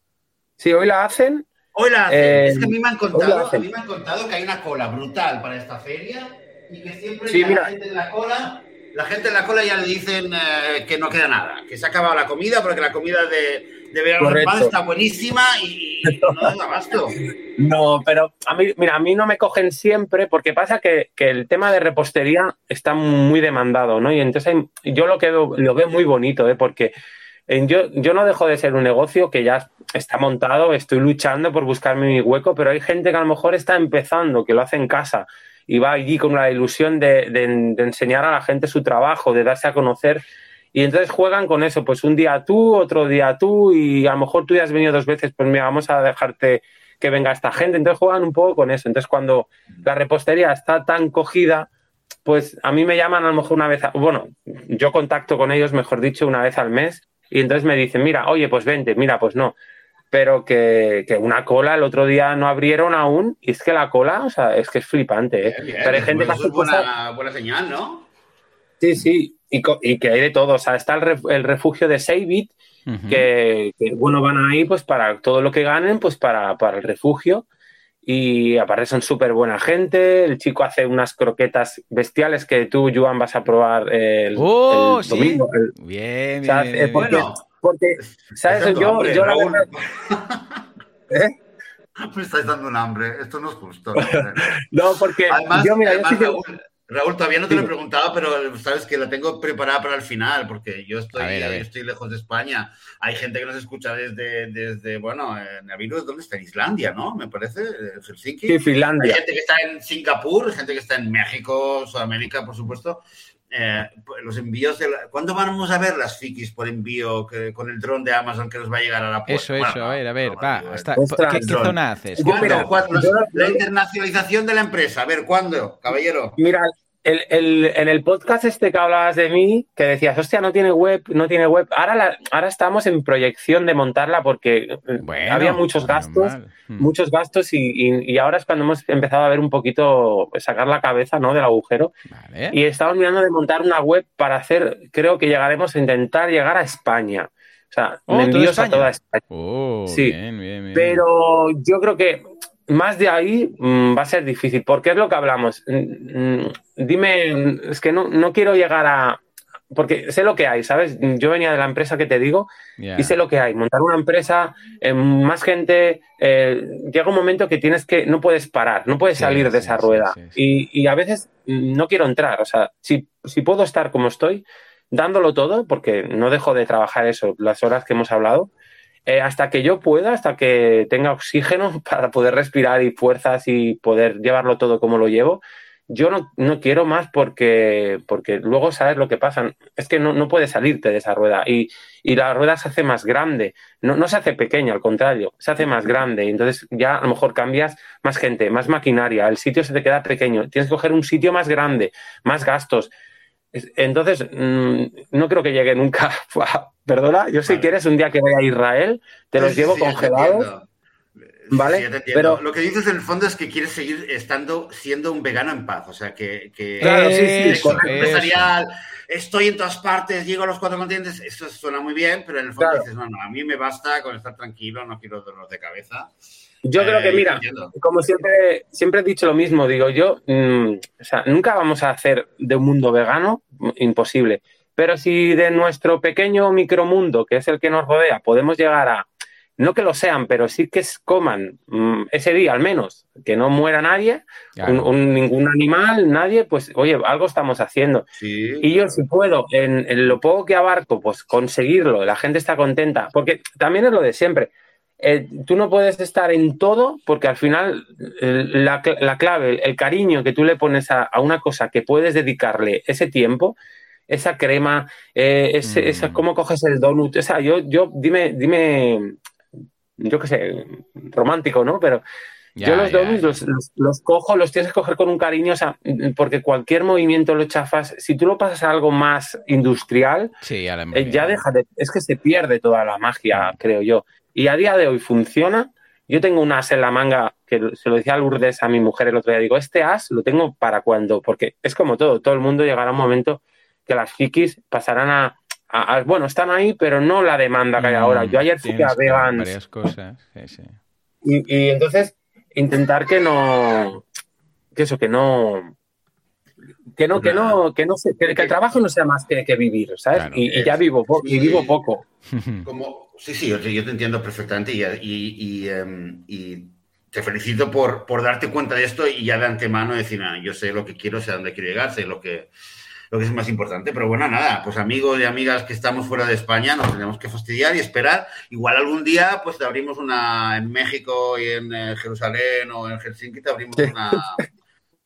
Sí, hoy la hacen. Hoy la hacen. es que a mí me han contado, a mí me han contado que hay una cola brutal para esta feria y que siempre hay la gente en la cola la gente en la cola ya le dicen eh, que no queda nada, que se ha acabado la comida porque la comida de, de verano está buenísima y, no da abasto. No, pero a mí, mira, a mí no me cogen siempre porque pasa que, el tema de repostería está muy demandado, ¿no? Y entonces yo lo, que veo, lo veo muy bonito, ¿eh? Porque yo, yo no dejo de ser un negocio que ya está montado, estoy luchando por buscarme mi hueco, pero hay gente que a lo mejor está empezando, que lo hace en casa y va allí con la ilusión de, enseñar a la gente su trabajo, de darse a conocer. Y entonces juegan con eso, pues un día tú, otro día tú, y a lo mejor tú ya has venido dos veces, pues mira, vamos a dejarte que venga esta gente. Entonces juegan un poco con eso. Entonces cuando la repostería está tan cogida, pues a mí me llaman a lo mejor una vez, bueno, yo contacto con ellos, mejor dicho, una vez al mes, y entonces me dicen, mira, oye, pues vente, mira, pues no pero que, una cola el otro día no abrieron aún y es que la cola, o sea, es que es flipante, ¿eh? pero hay gente que hace buena, buena señal, ¿no? Sí, sí, y, y, que hay de todo, o sea, está el, refugio de Saveit, que, bueno, van ahí pues para todo lo que ganen, pues para, para el refugio, y aparte son súper buena gente, el chico hace unas croquetas bestiales que tú, Joan, vas a probar el, oh, domingo. bien, bien, bueno, porque, ¿sabes? Yo, yo la verdad... ¿Eh? Me estáis dando un hambre, esto no es justo. no, porque yo, mira, yo sí que... Raúl, todavía no te lo he preguntado, pero sabes que la tengo preparada para el final, porque yo estoy, estoy lejos de España. Hay gente que nos escucha desde, desde bueno, Naviru, ¿dónde está? En Islandia, ¿no? Me parece, Helsinki. Sí, Finlandia. Hay gente que está en Singapur, gente que está en México, Sudamérica, por supuesto. Eh, los envíos de ¿Cuándo vamos a ver las fikis por envío con el dron de Amazon que nos va a llegar a la puerta? Eso, eso, a ver, a ver, va. ¿Qué, zona haces? ¿Cuándo? La internacionalización de la empresa, a ver, ¿cuándo, caballero? Mira, el, el, en el podcast este que hablabas de mí, que decías, hostia, no tiene web, no tiene web. Ahora, la, ahora estamos en proyección de montarla porque eh, Bueno, había muchos gastos, normal. Mm. muchos gastos y, y- y ahora es cuando hemos empezado a ver un poquito, pues, sacar la cabeza, ¿no? Del agujero. Vale. Y estamos mirando de montar una web para hacer, creo que llegaremos a intentar llegar a España. O sea, Oh, ¿toda envíos a toda España. Oh, Sí. bien, bien, bien. Pero yo creo que más de ahí mm, va a ser difícil, porque es lo que hablamos. Mm, mm, Dime, es que no, no quiero llegar a... Porque sé lo que hay, ¿sabes? Yo venía de la empresa que te digo y sé lo que hay. Montar una empresa, eh, más gente, eh, llega un momento que tienes que, no puedes parar, no puedes Sí, salir de esa sí, rueda. Y, y a veces no quiero entrar, o sea, si, si puedo estar como estoy, dándolo todo, porque no dejo de trabajar eso, las horas que hemos hablado, eh, hasta que yo pueda, hasta que tenga oxígeno para poder respirar y fuerzas y poder llevarlo todo como lo llevo. Yo no, no quiero más porque, porque luego sabes lo que pasa. Es que no, no puedes salirte de esa rueda y, y la rueda se hace más grande. No, no se hace pequeña, al contrario, se hace más grande. Entonces ya a lo mejor cambias más gente, más maquinaria, el sitio se te queda pequeño. Tienes que coger un sitio más grande, más gastos. Es- Entonces, mm, no creo que llegue nunca. Perdona, yo si Vale. quieres un día que vaya a Israel, te los Sí, llevo sí, congelados. Vale, Sí, pero- Lo que dices en el fondo es que quieres seguir estando siendo un vegano en paz. O sea, que. que Claro, correcto. empresarial, estoy en todas partes, llego a los cuatro continentes. Eso suena muy bien, pero en el fondo Claro. dices, no, no, a mí me basta con estar tranquilo, no quiero dolor de cabeza. Yo creo Eh, que, yo mira, como siempre, siempre he dicho lo mismo, digo yo, mm, o sea, nunca vamos a hacer de un mundo vegano, imposible. Pero si de nuestro pequeño micromundo, que es el que nos rodea, podemos llegar a, no que lo sean, pero sí que coman mm, ese día al menos, que no muera nadie, Claro. un- un- ningún animal, nadie, pues oye, algo estamos haciendo. Sí. Y yo, si puedo, en, en lo poco que abarco, pues conseguirlo, la gente está contenta, porque también es lo de siempre. Eh, tú no puedes estar en todo porque al final la, la clave, el, cariño que tú le pones a, a una cosa que puedes dedicarle ese tiempo, esa crema, eh, ese, Mm. esa- cómo coges el donut, o sea, yo, yo, dime, dime, yo qué sé, romántico, ¿no? Pero Ya, yo los ya, donuts ya. los, los- los cojo, los tienes que coger con un cariño, o sea, porque cualquier movimiento lo chafas. Si tú lo pasas a algo más industrial, Sí, ya, eh, ya visto. deja de, es que se pierde toda la magia, creo yo. Y a día de hoy funciona. Yo tengo un as en la manga que se lo decía a Lourdes a mi mujer el otro día. Digo, este as lo tengo para cuando, porque es como todo, todo el mundo llegará un momento que las frikis pasarán a, a- a- bueno, están ahí, pero no la demanda que hay Mm, ahora. Yo ayer fui a Vegans varias cosas. Sí, sí. y, y entonces intentar que no que eso que no que no que no que no que, que el trabajo no sea más que, que vivir sabes Claro, y, y ya vivo po- y vivo poco Como, sí, sí, yo te, yo te entiendo perfectamente y, y- y, em, y te felicito por, por darte cuenta de esto y ya de antemano decir, "Ah, yo sé lo que quiero, sé a dónde quiero llegar, sé lo que, lo que es más importante. Pero bueno, nada, pues amigos y amigas que estamos fuera de España, nos tenemos que fastidiar y esperar. Igual algún día, pues te abrimos una en México y en eh, Jerusalén o en Helsinki, te abrimos una...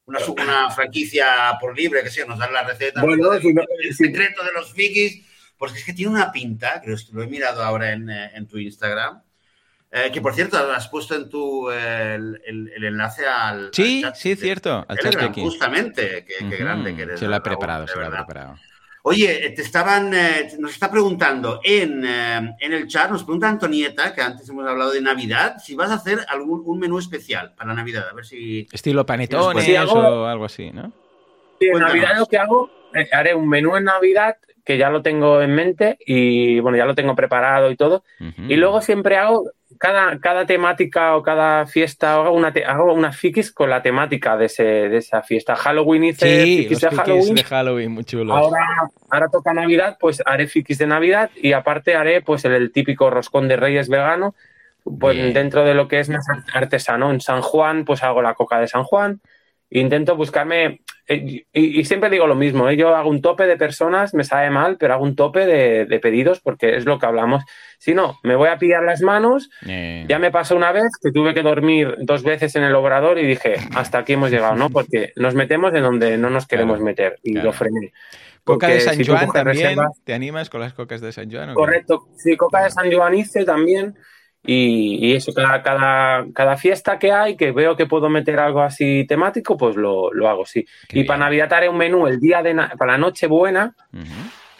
Una, una franquicia por libre, que sé, nos dan la receta. Bueno, el, si no- el secreto de los frikis, porque es que tiene una pinta, que lo, he mirado ahora en, eh, en tu Instagram, eh, que por cierto has puesto en tu eh, el, el- el enlace al, Sí, al chat sí, de cierto, al chat Telegram, de aquí. justamente, qué, grande que eres. Se lo ha preparado, se lo ha preparado. Oye, te estaban, eh, nos está preguntando en, eh, en el chat, nos pregunta Antonieta, que antes hemos hablado de Navidad, si vas a hacer algún un menú especial para Navidad, a ver si... Estilo panetones hago- o algo así, ¿no? Sí, en Cuéntanos. Navidad lo que hago eh, haré un menú en Navidad que ya lo tengo en mente y bueno ya lo tengo preparado y todo y luego siempre hago cada, cada temática o cada fiesta hago una te- hago una fikis con la temática de ese de esa fiesta Halloween hice Sí, fikis de Halloween de Halloween, muy. Ahora, ahora toca Navidad, pues haré fikis de Navidad y aparte haré pues el, el típico roscón de Reyes vegano, pues Bien. dentro de lo que es más artesano. En San Juan, pues hago la coca de San Juan. Intento buscarme, eh, y, y siempre digo lo mismo, ¿eh? yo hago un tope de personas, me sabe mal, pero hago un tope de, de pedidos porque es lo que hablamos. Si no, me voy a pillar las manos Eh, ya me pasó una vez que tuve que dormir dos veces en el obrador y dije, hasta aquí hemos llegado, ¿no? Porque nos metemos en donde no nos queremos Claro, meter y claro. lo frené. Coca Porque de San si tú Juan también. reservas- ¿Te animas con las cocas de San Juan? Correcto, sí, coca de San Joan hice también. Y, eso, cada, cada, cada, fiesta que hay, que veo que puedo meter algo así temático, pues lo, hago, sí. y para Navidad haré un menú el día de para la Nochebuena,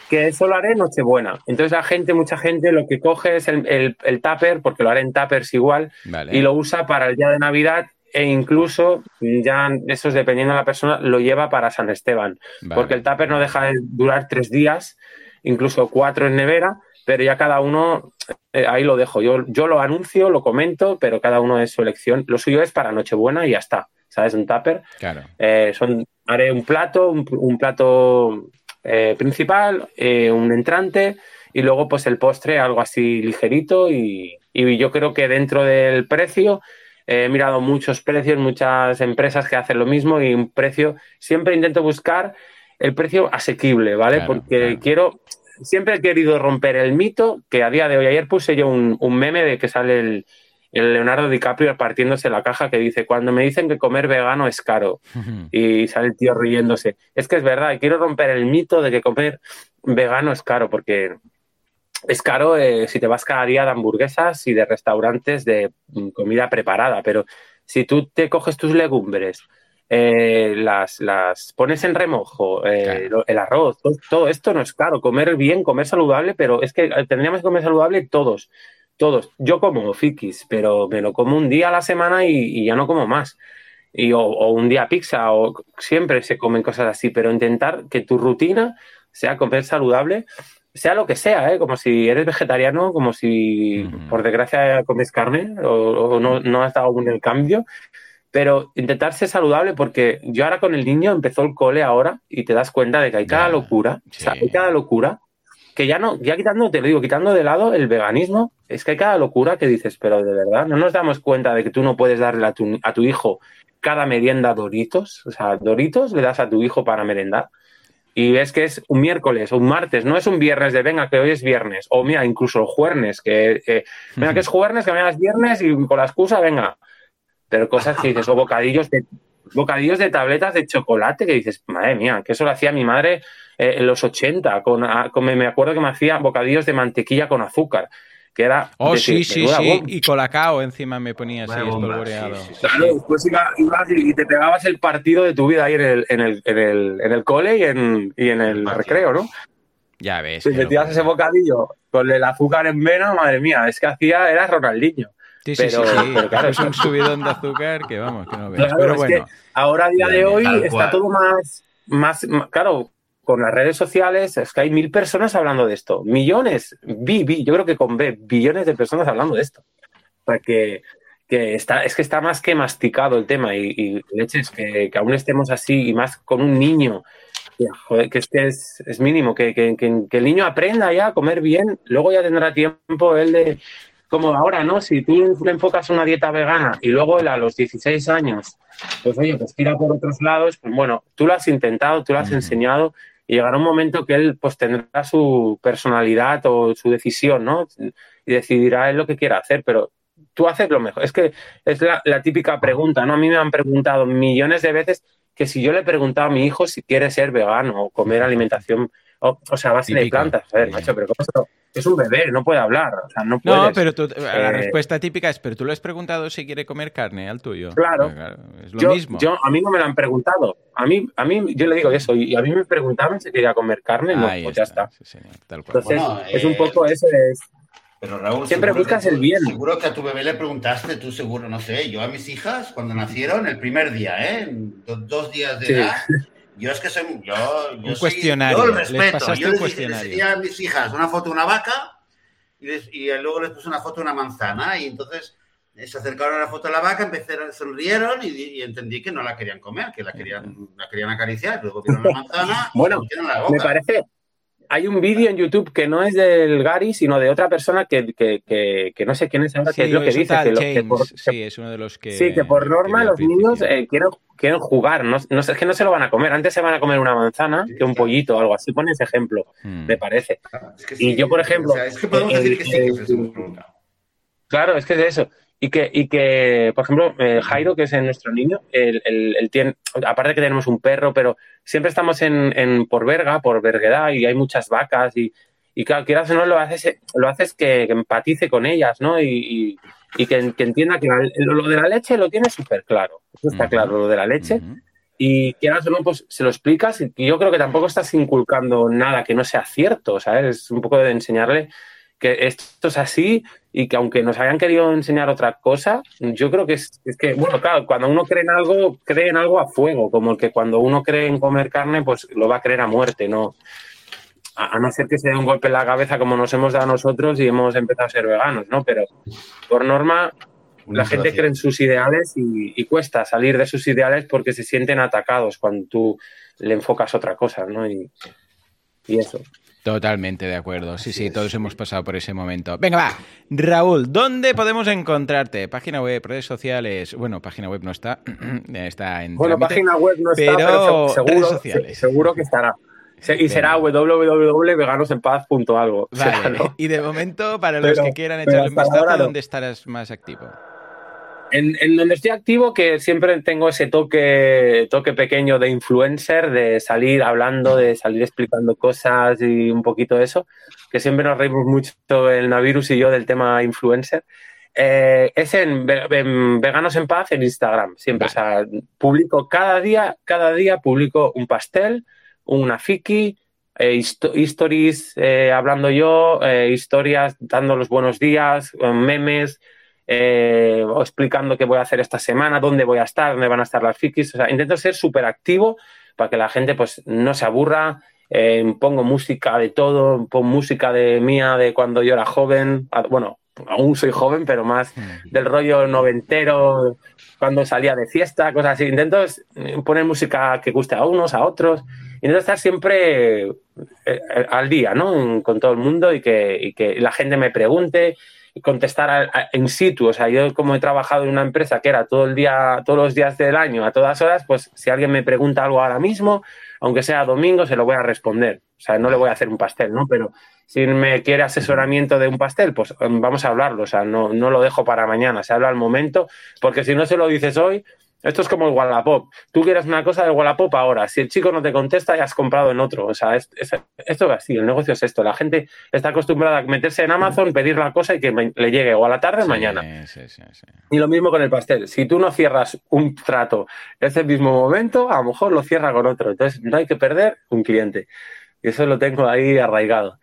que eso lo haré Nochebuena. Entonces la gente, mucha gente, lo que coge es el, el, tupper, porque lo haré en tuppers igual, y lo usa para el día de Navidad e incluso, ya eso es dependiendo de la persona, lo lleva para San Esteban, porque el tupper no deja de durar tres días, incluso cuatro en nevera, pero ya cada uno, eh, ahí lo dejo. Yo, yo lo anuncio, lo comento, pero cada uno es su elección. Lo suyo es para Nochebuena y ya está. ¿Sabes? Un tupper. Claro. Eh, son, haré un plato, un, plato eh, principal, un entrante y luego pues el postre, algo así ligerito. Y, y yo creo que dentro del precio he mirado muchos precios, muchas empresas que hacen lo mismo y un precio, siempre intento buscar el precio asequible, ¿vale? Porque quiero, siempre he querido romper el mito que a día de hoy, ayer puse yo un, meme de que sale el, Leonardo DiCaprio partiéndose la caja que dice, cuando me dicen que comer vegano es caro y sale el tío riéndose. Es que es verdad, quiero romper el mito de que comer vegano es caro porque es caro eh, si te vas cada día de hamburguesas y de restaurantes de mm, comida preparada, pero si tú te coges tus legumbres, eh, las, las pones en remojo, eh, el arroz, todo, esto no es caro. Comer bien, comer saludable, pero es que eh, tendríamos que comer saludable todos, todos. Yo como fikis, pero me lo como un día a la semana y, ya no como más. Y, o, un día pizza, o siempre se comen cosas así, pero intentar que tu rutina sea comer saludable, sea lo que sea, como si eres vegetariano, como si por desgracia comes carne o, no, no has dado aún el cambio, pero intentar ser saludable porque yo ahora con el niño empezó el cole ahora y te das cuenta de que hay cada locura, o sea, hay cada locura que ya no, ya quitando, te lo digo, quitando de lado el veganismo, es que hay cada locura que dices, pero de verdad, no nos damos cuenta de que tú no puedes darle a tu, a tu hijo cada merienda Doritos, o sea, Doritos le das a tu hijo para merendar y ves que es un miércoles o un martes, no es un viernes de venga, que hoy es viernes, o mira, incluso el jueves, que eh, venga, que es jueves, que mañana es viernes y con la excusa, venga, pero cosas que dices, o bocadillos de, bocadillos de tabletas de chocolate, que dices, madre mía, que eso lo hacía mi madre eh, en los 80, con, me acuerdo que me hacía bocadillos de mantequilla con azúcar que era. Oh, sí, sí, sí. Y colacao encima me ponía así espolvoreado. claro, después ibas y te pegabas el partido de tu vida ahí en el, en el, en el, en el cole y en, y en el recreo, ¿no? Ya ves. Si metías ese bocadillo con el azúcar en vena, madre mía, es que hacía, era Ronaldinho. Sí, sí, sí, pero claro, es un subidón de azúcar que vamos, que no ves. pero bueno. ahora a día de hoy está todo más, más, claro, con las redes sociales es que hay mil personas hablando de esto, millones, vi, vi, yo creo que con B, billones de personas hablando de esto. Para que, que está, es que está más que masticado el tema y, y leches, que, que aún estemos así y más con un niño que, es, que es, mínimo, que, que, que, el niño aprenda ya a comer bien, luego ya tendrá tiempo él de, como ahora, ¿no? Si tú le enfocas una dieta vegana y luego él a los 16 años, pues oye, pues tira por otros lados, pues bueno, tú lo has intentado, tú lo has enseñado y llegará un momento que él pues tendrá su personalidad o su decisión, ¿no? Y decidirá él lo que quiera hacer, pero tú haces lo mejor. Es que es la, típica pregunta, ¿no? A mí me han preguntado millones de veces que si yo le he preguntado a mi hijo si quiere ser vegano o comer alimentación, o, o sea, base de plantas, a ver, macho, pero ¿cómo es un bebé, no puede hablar. O sea, no, no, pero la eh, respuesta típica es, pero tú le has preguntado si quiere comer carne al tuyo. Claro. Es lo mismo. Yo, a mí no me lo han preguntado. A mí, a mí, yo le digo eso, y a mí me preguntaban si quería comer carne, no, pues ya está. Entonces, es un eh, poco eso, es... Pero Raúl, siempre buscas el bien. Seguro que a tu bebé le preguntaste, tú seguro, no sé, yo a mis hijas cuando nacieron, el primer día, ¿eh? dos días de edad, yo es que soy. Yo, yo un cuestionario. Yo respeto. yo les, enseñé a mis hijas una foto de una vaca y, luego les puse una foto de una manzana. Y entonces eh, se acercaron a la foto de la vaca, empezaron, sonrieron y, entendí que no la querían comer, que la querían, la querían acariciar. Luego vieron la manzana bueno, Me parece, hay un vídeo en YouTube que no es del Gary, sino de otra persona que, no sé quién es ahora, que es lo que dice. Que, sí, es uno de los que. Sí, que por norma los niños eh, quieren, jugar, no, no, es que no se lo van a comer. Antes se van a comer una manzana que un pollito o algo así. Pone ese ejemplo, hmm. me parece. y yo, por ejemplo. es que podemos decir que sí, que Claro, es que es eso. Y que, y que por ejemplo, eh, Jairo, que es nuestro niño, él, tiene, aparte que tenemos un perro, pero siempre estamos en, en por verga, por verguedad, y hay muchas vacas, y, y claro, quieras o no, lo haces, lo haces que, empatice con ellas, ¿no? Y, que, entienda que lo de la leche lo tiene súper claro. Eso está claro, lo de la leche. Y quieras o no, pues se lo explicas y yo creo que tampoco estás inculcando nada que no sea cierto, ¿sabes? Es un poco de enseñarle que esto es así y que aunque nos hayan querido enseñar otra cosa, yo creo que es, es, que, bueno, claro, cuando uno cree en algo, cree en algo a fuego, como el que cuando uno cree en comer carne, pues lo va a creer a muerte, ¿no? a, no ser que se dé un golpe en la cabeza como nos hemos dado nosotros y hemos empezado a ser veganos, ¿no? Pero por norma, la gente cree en sus ideales y, cuesta salir de sus ideales porque se sienten atacados cuando tú le enfocas otra cosa, ¿no? Y, eso. Totalmente de acuerdo. Sí, sí, todos hemos pasado por ese momento. Venga, va. Raúl, ¿dónde podemos encontrarte? Página web, redes sociales. Bueno, página web no está. está en. Bueno, página web no está, pero, seguro, sociales. seguro que estará y será www.veganosenpaz.algo. Vale. Y de momento, para los que quieran echarle un vistazo, ¿dónde estarás más activo? En, donde estoy activo, que siempre tengo ese toque, toque pequeño de influencer, de salir hablando, de salir explicando cosas y un poquito de eso, que siempre nos reímos mucho el Navirus y yo del tema influencer. Eh, es en, Veganos en Paz en Instagram, siempre. O sea, publico cada día, cada día publico un pastel, una fiki, eh, stories eh, hablando yo, eh, historias dando los buenos días, memes, o explicando qué voy a hacer esta semana, dónde voy a estar, dónde van a estar las fikis. O sea, intento ser súper activo para que la gente pues no se aburra. pongo música de todo, pongo música de mía de cuando yo era joven, ah, bueno, aún soy joven, pero más del rollo noventero, cuando salía de fiesta, cosas así. Intento poner música que guste a unos, a otros. Intento estar siempre eh, al día, ¿no? Con todo el mundo y que, que la gente me pregunte contestar en situ. O sea, yo como he trabajado en una empresa que era todo el día, todos los días del año, a todas horas, pues si alguien me pregunta algo ahora mismo, aunque sea domingo, se lo voy a responder. O sea, no le voy a hacer un pastel, ¿no? Pero si me quiere asesoramiento de un pastel, pues em, vamos a hablarlo. O sea, no, no lo dejo para mañana, se habla al momento, porque si no se lo dices hoy, esto es como el Wallapop. Tú quieres una cosa de Wallapop ahora. Si el chico no te contesta, ya has comprado en otro. O sea, esto es así. El negocio es esto. La gente está acostumbrada a meterse en Amazon, pedir la cosa y que le llegue o a la tarde o mañana. y lo mismo con el pastel. Si tú no cierras un trato ese mismo momento, a lo mejor lo cierra con otro. Entonces, no hay que perder un cliente. Y eso lo tengo ahí arraigado.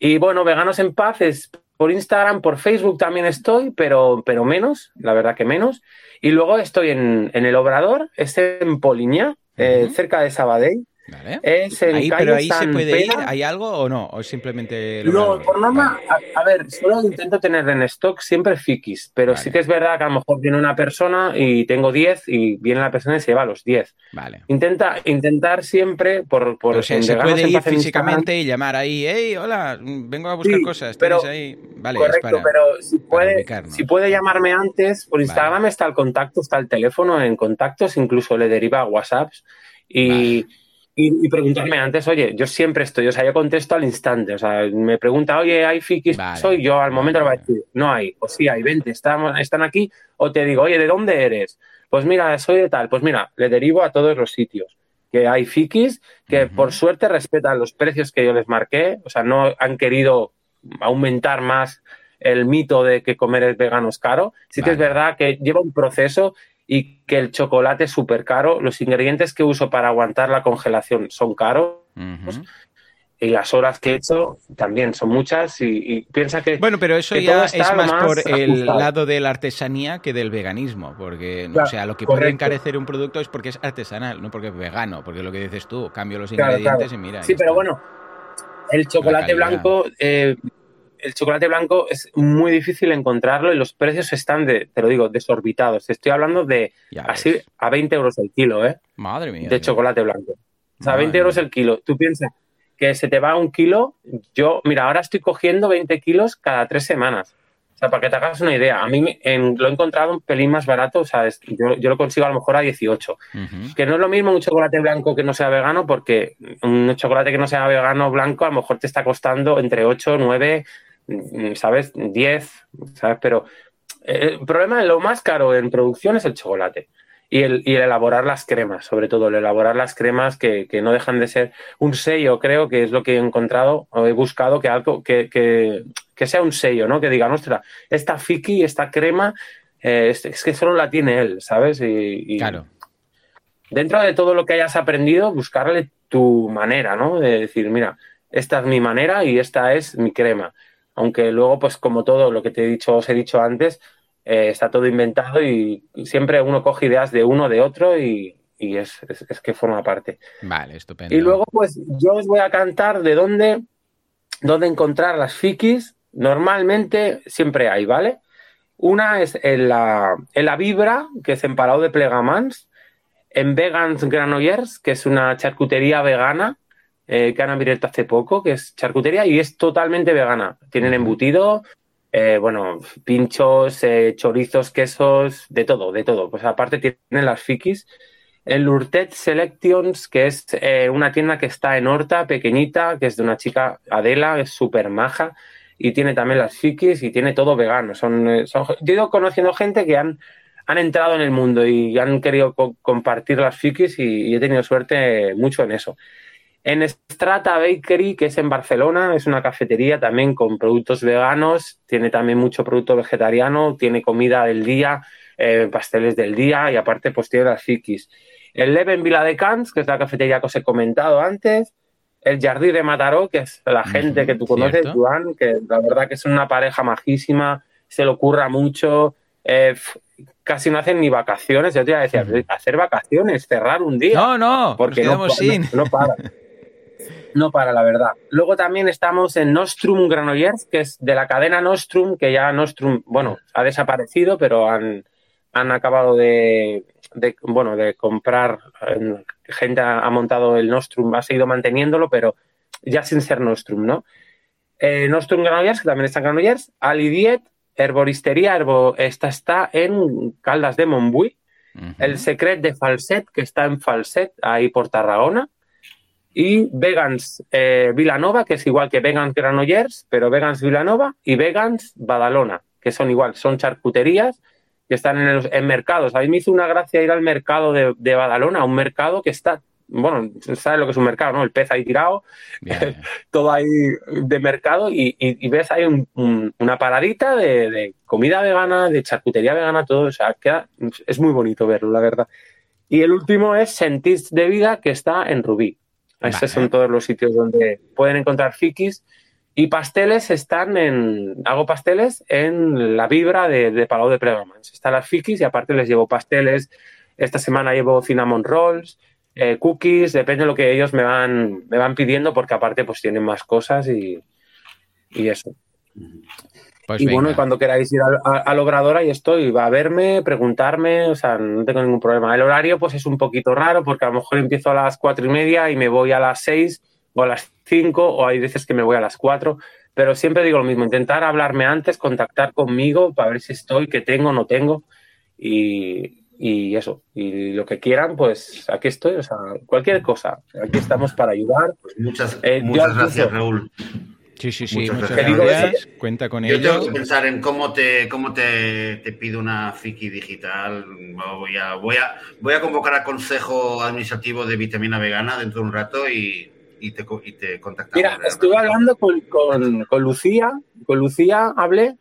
Y bueno, Veganos en Paz es por Instagram, por Facebook también estoy, pero, pero menos, la verdad que menos. Y luego estoy en, en el Obrador, es en Poliña, eh, cerca de Sabadell. Vale. ahí, pero ahí se puede ir, ¿hay algo o no? ¿O simplemente.? No, por norma, a, ver, solo intento tener en stock siempre fikis, pero sí que es verdad que a lo mejor viene una persona y tengo 10 y viene la persona y se lleva los 10. Vale. Intenta, intentar siempre por. por se puede ir físicamente y llamar ahí, hey, hola, vengo a buscar cosas. Pero, ahí? Vale, correcto, pero si puede, si puede llamarme antes, por Instagram está el contacto, está el teléfono en contactos, incluso le deriva WhatsApps. Y y, preguntarme antes, oye, yo siempre estoy, o sea, yo contesto al instante, o sea, me pregunta, oye, ¿hay fikis? Soy yo, al momento le voy a decir, no hay, o sí hay, vente, estamos, están aquí, o te digo, oye, ¿de dónde eres? Pues mira, soy de tal, pues mira, le derivo a todos los sitios, que hay fikis que por suerte respetan los precios que yo les marqué, o sea, no han querido aumentar más el mito de que comer es vegano es caro. Sí que es verdad que lleva un proceso y que el chocolate es súper caro. Los ingredientes que uso para aguantar la congelación son caros. Y las horas que he hecho también son muchas y, piensa que... Bueno, pero eso ya es más, por el lado de la artesanía que del veganismo, porque o sea, lo que puede encarecer un producto es porque es artesanal, no porque es vegano, porque lo que dices tú, cambio los ingredientes y mira. Sí, pero bueno, el chocolate blanco eh, el chocolate blanco es muy difícil encontrarlo y los precios están, de, te lo digo, desorbitados. Estoy hablando de así a 20 euros el kilo, ¿eh? Madre mía. De chocolate blanco. O sea, 20 euros el kilo. Tú piensas que se te va un kilo. Yo, mira, ahora estoy cogiendo 20 kilos cada tres semanas. O sea, para que te hagas una idea, a mí lo he encontrado un pelín más barato, o sea, yo, lo consigo a lo mejor a 18. Que no es lo mismo un chocolate blanco que no sea vegano, porque un chocolate que no sea vegano blanco a lo mejor te está costando entre 8, 9, Mm, ¿sabes? 10, ¿sabes? Pero eh, el problema, lo más caro en producción es el chocolate. y el, y elaborar las cremas, sobre todo el elaborar las cremas que, no dejan de ser un sello, creo que es lo que he encontrado o he buscado, que algo que, que, sea un sello, ¿no? Que diga, ostras, esta fiki, esta crema, eh, es, que solo la tiene él, ¿sabes? Y, claro. Dentro de todo lo que hayas aprendido, buscarle tu manera, ¿no? De decir, mira, esta es mi manera y esta es mi crema. Aunque luego, pues como todo lo que te he dicho, os he dicho antes, eh, está todo inventado y siempre uno coge ideas de uno, de otro y, es, que forma parte. Vale, estupendo. Y luego, pues yo os voy a cantar de dónde, dónde encontrar las fikis. Normalmente siempre hay, ¿vale? Una es en la, en la Vibra, que es en Palau de Plegamans, en Vegans Granollers, que es una charcutería vegana eh, que han abierto hace poco, que es charcutería y es totalmente vegana. Tienen embutido, eh, bueno, pinchos, eh, chorizos, quesos, de todo, de todo. Pues aparte tienen las fikis. El Lurtet Selections, que es eh, una tienda que está en Horta, pequeñita, que es de una chica, Adela, es súper maja, y tiene también las fikis y tiene todo vegano. Son, son, yo he ido conociendo gente que han, han entrado en el mundo y han querido compartir las fikis y, y he tenido suerte mucho en eso. En Strata Bakery, que es en Barcelona, es una cafetería también con productos veganos, tiene también mucho producto vegetariano, tiene comida del día, eh, pasteles del día y aparte pues tiene las fikis. El Leven Vila de Cans, que es la cafetería que os he comentado antes. El Jardí de Mataró, que es la gente que tú conoces, Juan, que la verdad que es una pareja majísima, se le ocurra mucho, eh, casi no hacen ni vacaciones. Yo te iba a decir, hacer vacaciones, cerrar un día. No, no, porque no, sin. no, no para. no para, la verdad. Luego también estamos en Nostrum Granollers, que es de la cadena Nostrum, que ya Nostrum, bueno, ha desaparecido, pero han, han acabado de, bueno, de comprar, gente ha, montado el Nostrum, ha seguido manteniéndolo, pero ya sin ser Nostrum, ¿no? Eh, Nostrum Granollers, que también está en Granollers, Alidiet, Herboristería, Herbo, esta está en Caldas de Montbui, el Secret de Falset, que está en Falset, ahí por Tarragona, y Vegans eh, Vilanova, que es igual que Vegans Granollers, pero Vegans Vilanova y Vegans Badalona, que son igual, son charcuterías que están en, los, en mercados. A mí me hizo una gracia ir al mercado de, Badalona, un mercado que está, bueno, sabes lo que es un mercado, ¿no? El pez ahí tirado, todo ahí de mercado y, ves ahí una paradita de, comida vegana, de charcutería vegana, todo, o sea, queda, es muy bonito verlo, la verdad. Y el último es Sentis de Vida, que está en Rubí. Estos son todos los sitios donde pueden encontrar fikis. Y pasteles están en. Hago pasteles en la vibra de, de Palau de Pregamans. Están las fikis y aparte les llevo pasteles. Esta semana llevo cinnamon rolls, eh, cookies, depende de lo que ellos me van, me van pidiendo, porque aparte pues tienen más cosas y, y eso. Pues y bueno, cuando queráis ir al, obrador, ahí estoy. Va a verme, preguntarme, o sea, no tengo ningún problema. El horario, pues es un poquito raro, porque a lo mejor empiezo a las cuatro y media y me voy a las seis o a las cinco, o hay veces que me voy a las cuatro. Pero siempre digo lo mismo: intentar hablarme antes, contactar conmigo para ver si estoy, qué tengo, no tengo. Y, y eso. Y lo que quieran, pues aquí estoy. O sea, cualquier cosa. Aquí estamos para ayudar. Pues muchas, eh, muchas gracias, Raúl. Sí, sí, sí, muchas, gracias. Cuenta con ello. Yo tengo que pensar en cómo te, cómo te, te pido una FIKI digital. Voy a, voy, a, voy a convocar al Consejo Administrativo de Vitamina Vegana dentro de un rato y, y te, y te contactamos. Mira, estuve hablando con, con, con, Lucía, con Lucía hablé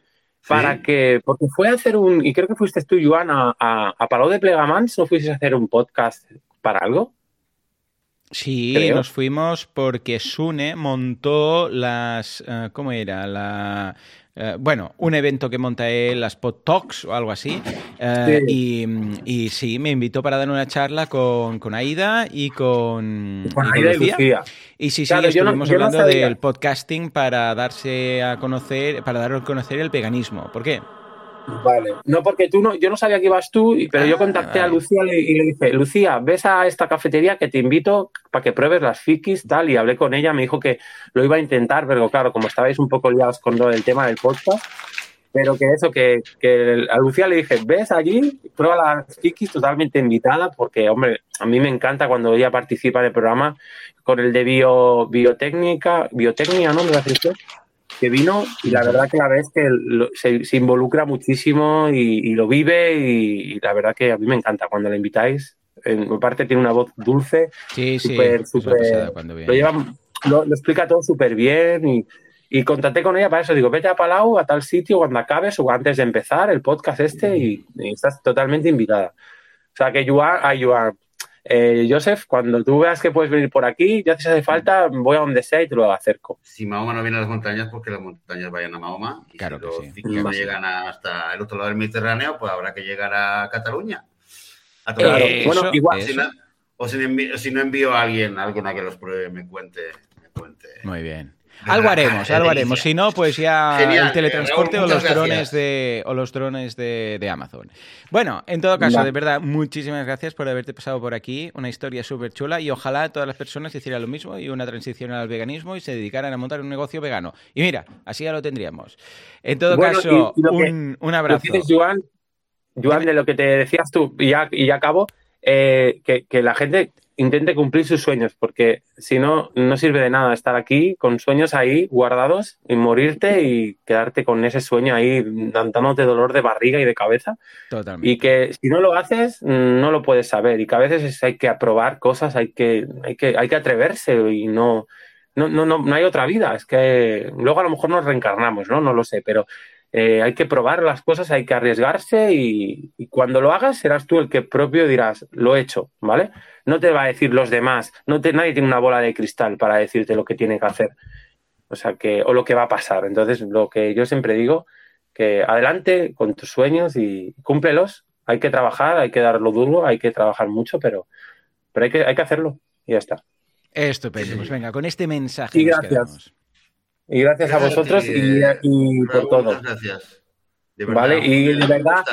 para que, porque fue a hacer un, y creo que fuiste tú, Joan, a, a, a Palau de Plegamans, ¿no fuiste a hacer un podcast para algo? Sí, nos fuimos porque Sune montó las. Eh, ¿Cómo era? La. Eh, bueno, un evento que monta él, las Pod Talks o algo así. Eh, y, sí, me invitó para dar una charla con, Aida y con, con Aida y Lucía. Y sí, sí, estuvimos hablando del podcasting para darse a conocer, para dar a conocer el veganismo. ¿Por qué? Vale. No, porque tú no, yo no sabía que ibas tú, pero yo contacté a Lucía y le dije, Lucía, ves a esta cafetería que te invito para que pruebes las fikis, tal, y hablé con ella, me dijo que lo iba a intentar, pero claro, como estabais un poco liados con el tema del podcast, pero que eso, que, que a Lucía le dije, ves allí, prueba las fikis totalmente invitada, porque, hombre, a mí me encanta cuando ella participa en el programa con el de bio, biotécnica, biotecnia, ¿no? ¿Me lo que vino y la verdad que la vez que se, involucra muchísimo y, lo vive y, la verdad que a mí me encanta cuando le invitáis. En parte tiene una voz dulce, sí, super, sí, lo, lleva, lo, explica todo súper bien y, y contacté con ella para eso. Digo, vete a Palau, a tal sitio, cuando acabes o antes de empezar el podcast este y, estás totalmente invitada. O sea que Joan, a Joan, eh, Joseph, cuando tú veas que puedes venir por aquí, ya si hace falta, voy a donde sea y te lo acerco. Si Mahoma no viene a las montañas, porque las montañas vayan a Mahoma. Y claro si que sí. no llegan hasta el otro lado del Mediterráneo, pues habrá que llegar a Cataluña. Eh, bueno, igual. Si no, o si, no envío a alguien, alguien a que los pruebe, me cuente. Me cuente. Muy bien. Algo haremos, algo haremos. Si no, pues ya el teletransporte o, los drones de, o los drones de, Amazon. Bueno, en todo caso, de verdad, muchísimas gracias por haberte pasado por aquí. Una historia súper chula y ojalá todas las personas hicieran lo mismo y una transición al veganismo y se dedicaran a montar un negocio vegano. Y mira, así ya lo tendríamos. En todo caso, un, abrazo. Joan, Joan, de lo que te decías tú, y ya, y ya acabo, eh, que, que la gente intente cumplir sus sueños, porque si no, no sirve de nada estar aquí con sueños ahí guardados y morirte y quedarte con ese sueño ahí dándote dolor de barriga y de cabeza. Totalmente. Y que si no lo haces, no lo puedes saber. Y que a veces hay que aprobar cosas, hay que, hay que, hay que atreverse y no, no, no, no, no hay otra vida. Es que luego a lo mejor nos reencarnamos, ¿no? No lo sé, pero eh, hay que probar las cosas, hay que arriesgarse y, cuando lo hagas serás tú el que propio dirás, lo he hecho, ¿vale? No te va a decir los demás, no te, nadie tiene una bola de cristal para decirte lo que tiene que hacer, o sea que, o lo que va a pasar. Entonces, lo que yo siempre digo, que adelante con tus sueños y cúmplelos. Hay que trabajar, hay que darlo duro, hay que trabajar mucho, pero, pero hay, que, hay que hacerlo y ya está. Estupendo, pues venga, con este mensaje. Y gracias. Y gracias, a vosotros y, por todo. gracias. vale, y de verdad,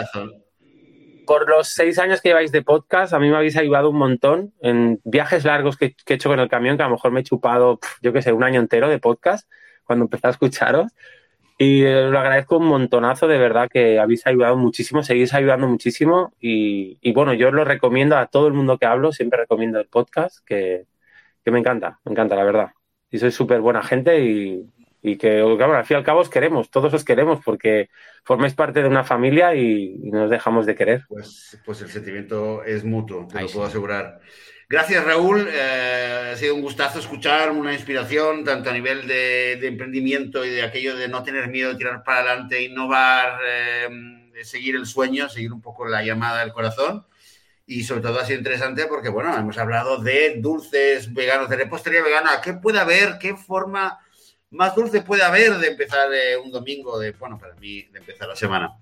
por los seis años que lleváis de podcast, a mí me habéis ayudado un montón en viajes largos que, he hecho con el camión, que a lo mejor me he chupado, yo qué sé, un año entero de podcast cuando empecé a escucharos. Y os lo agradezco un montonazo, de verdad que habéis ayudado muchísimo, seguís ayudando muchísimo. Y, y bueno, yo lo recomiendo a todo el mundo que hablo, siempre recomiendo el podcast, que, que me encanta, me encanta, la verdad. Y sois súper buena gente y, y que al fin y al cabo os queremos, todos os queremos porque formáis parte de una familia y, nos dejamos de querer. Pues, pues el sentimiento es mutuo, te lo puedo asegurar. Gracias Raúl, eh, ha sido un gustazo escuchar, una inspiración tanto a nivel de, emprendimiento y de aquello de no tener miedo, de tirar para adelante, innovar, eh, seguir el sueño, seguir un poco la llamada del corazón. Y sobre todo ha sido interesante porque, bueno, hemos hablado de dulces veganos, de repostería vegana, ¿qué puede haber? ¿Qué forma? Más dulce puede haber de empezar eh, un domingo, de, bueno, para mí, de empezar la semana.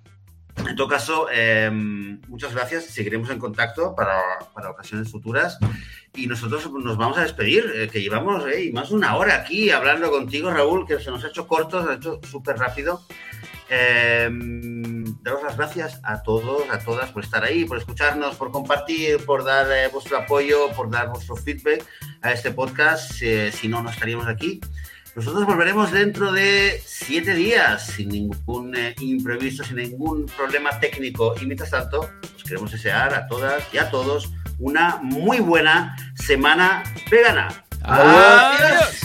En todo caso, em, muchas gracias. Seguiremos en contacto para, para, ocasiones futuras. Y nosotros nos vamos a despedir, eh, que llevamos eh, más de una hora aquí hablando contigo, Raúl, que se nos ha hecho corto, se ha hecho súper rápido. Em, daros las gracias a todos, a todas por estar ahí, por escucharnos, por compartir, por dar vuestro apoyo, por dar vuestro feedback a este podcast. si no, no estaríamos aquí. Nosotros volveremos dentro de siete días, sin ningún eh, imprevisto, sin ningún problema técnico. Y mientras tanto, os queremos desear a todas y a todos una muy buena semana vegana. ¡Adiós!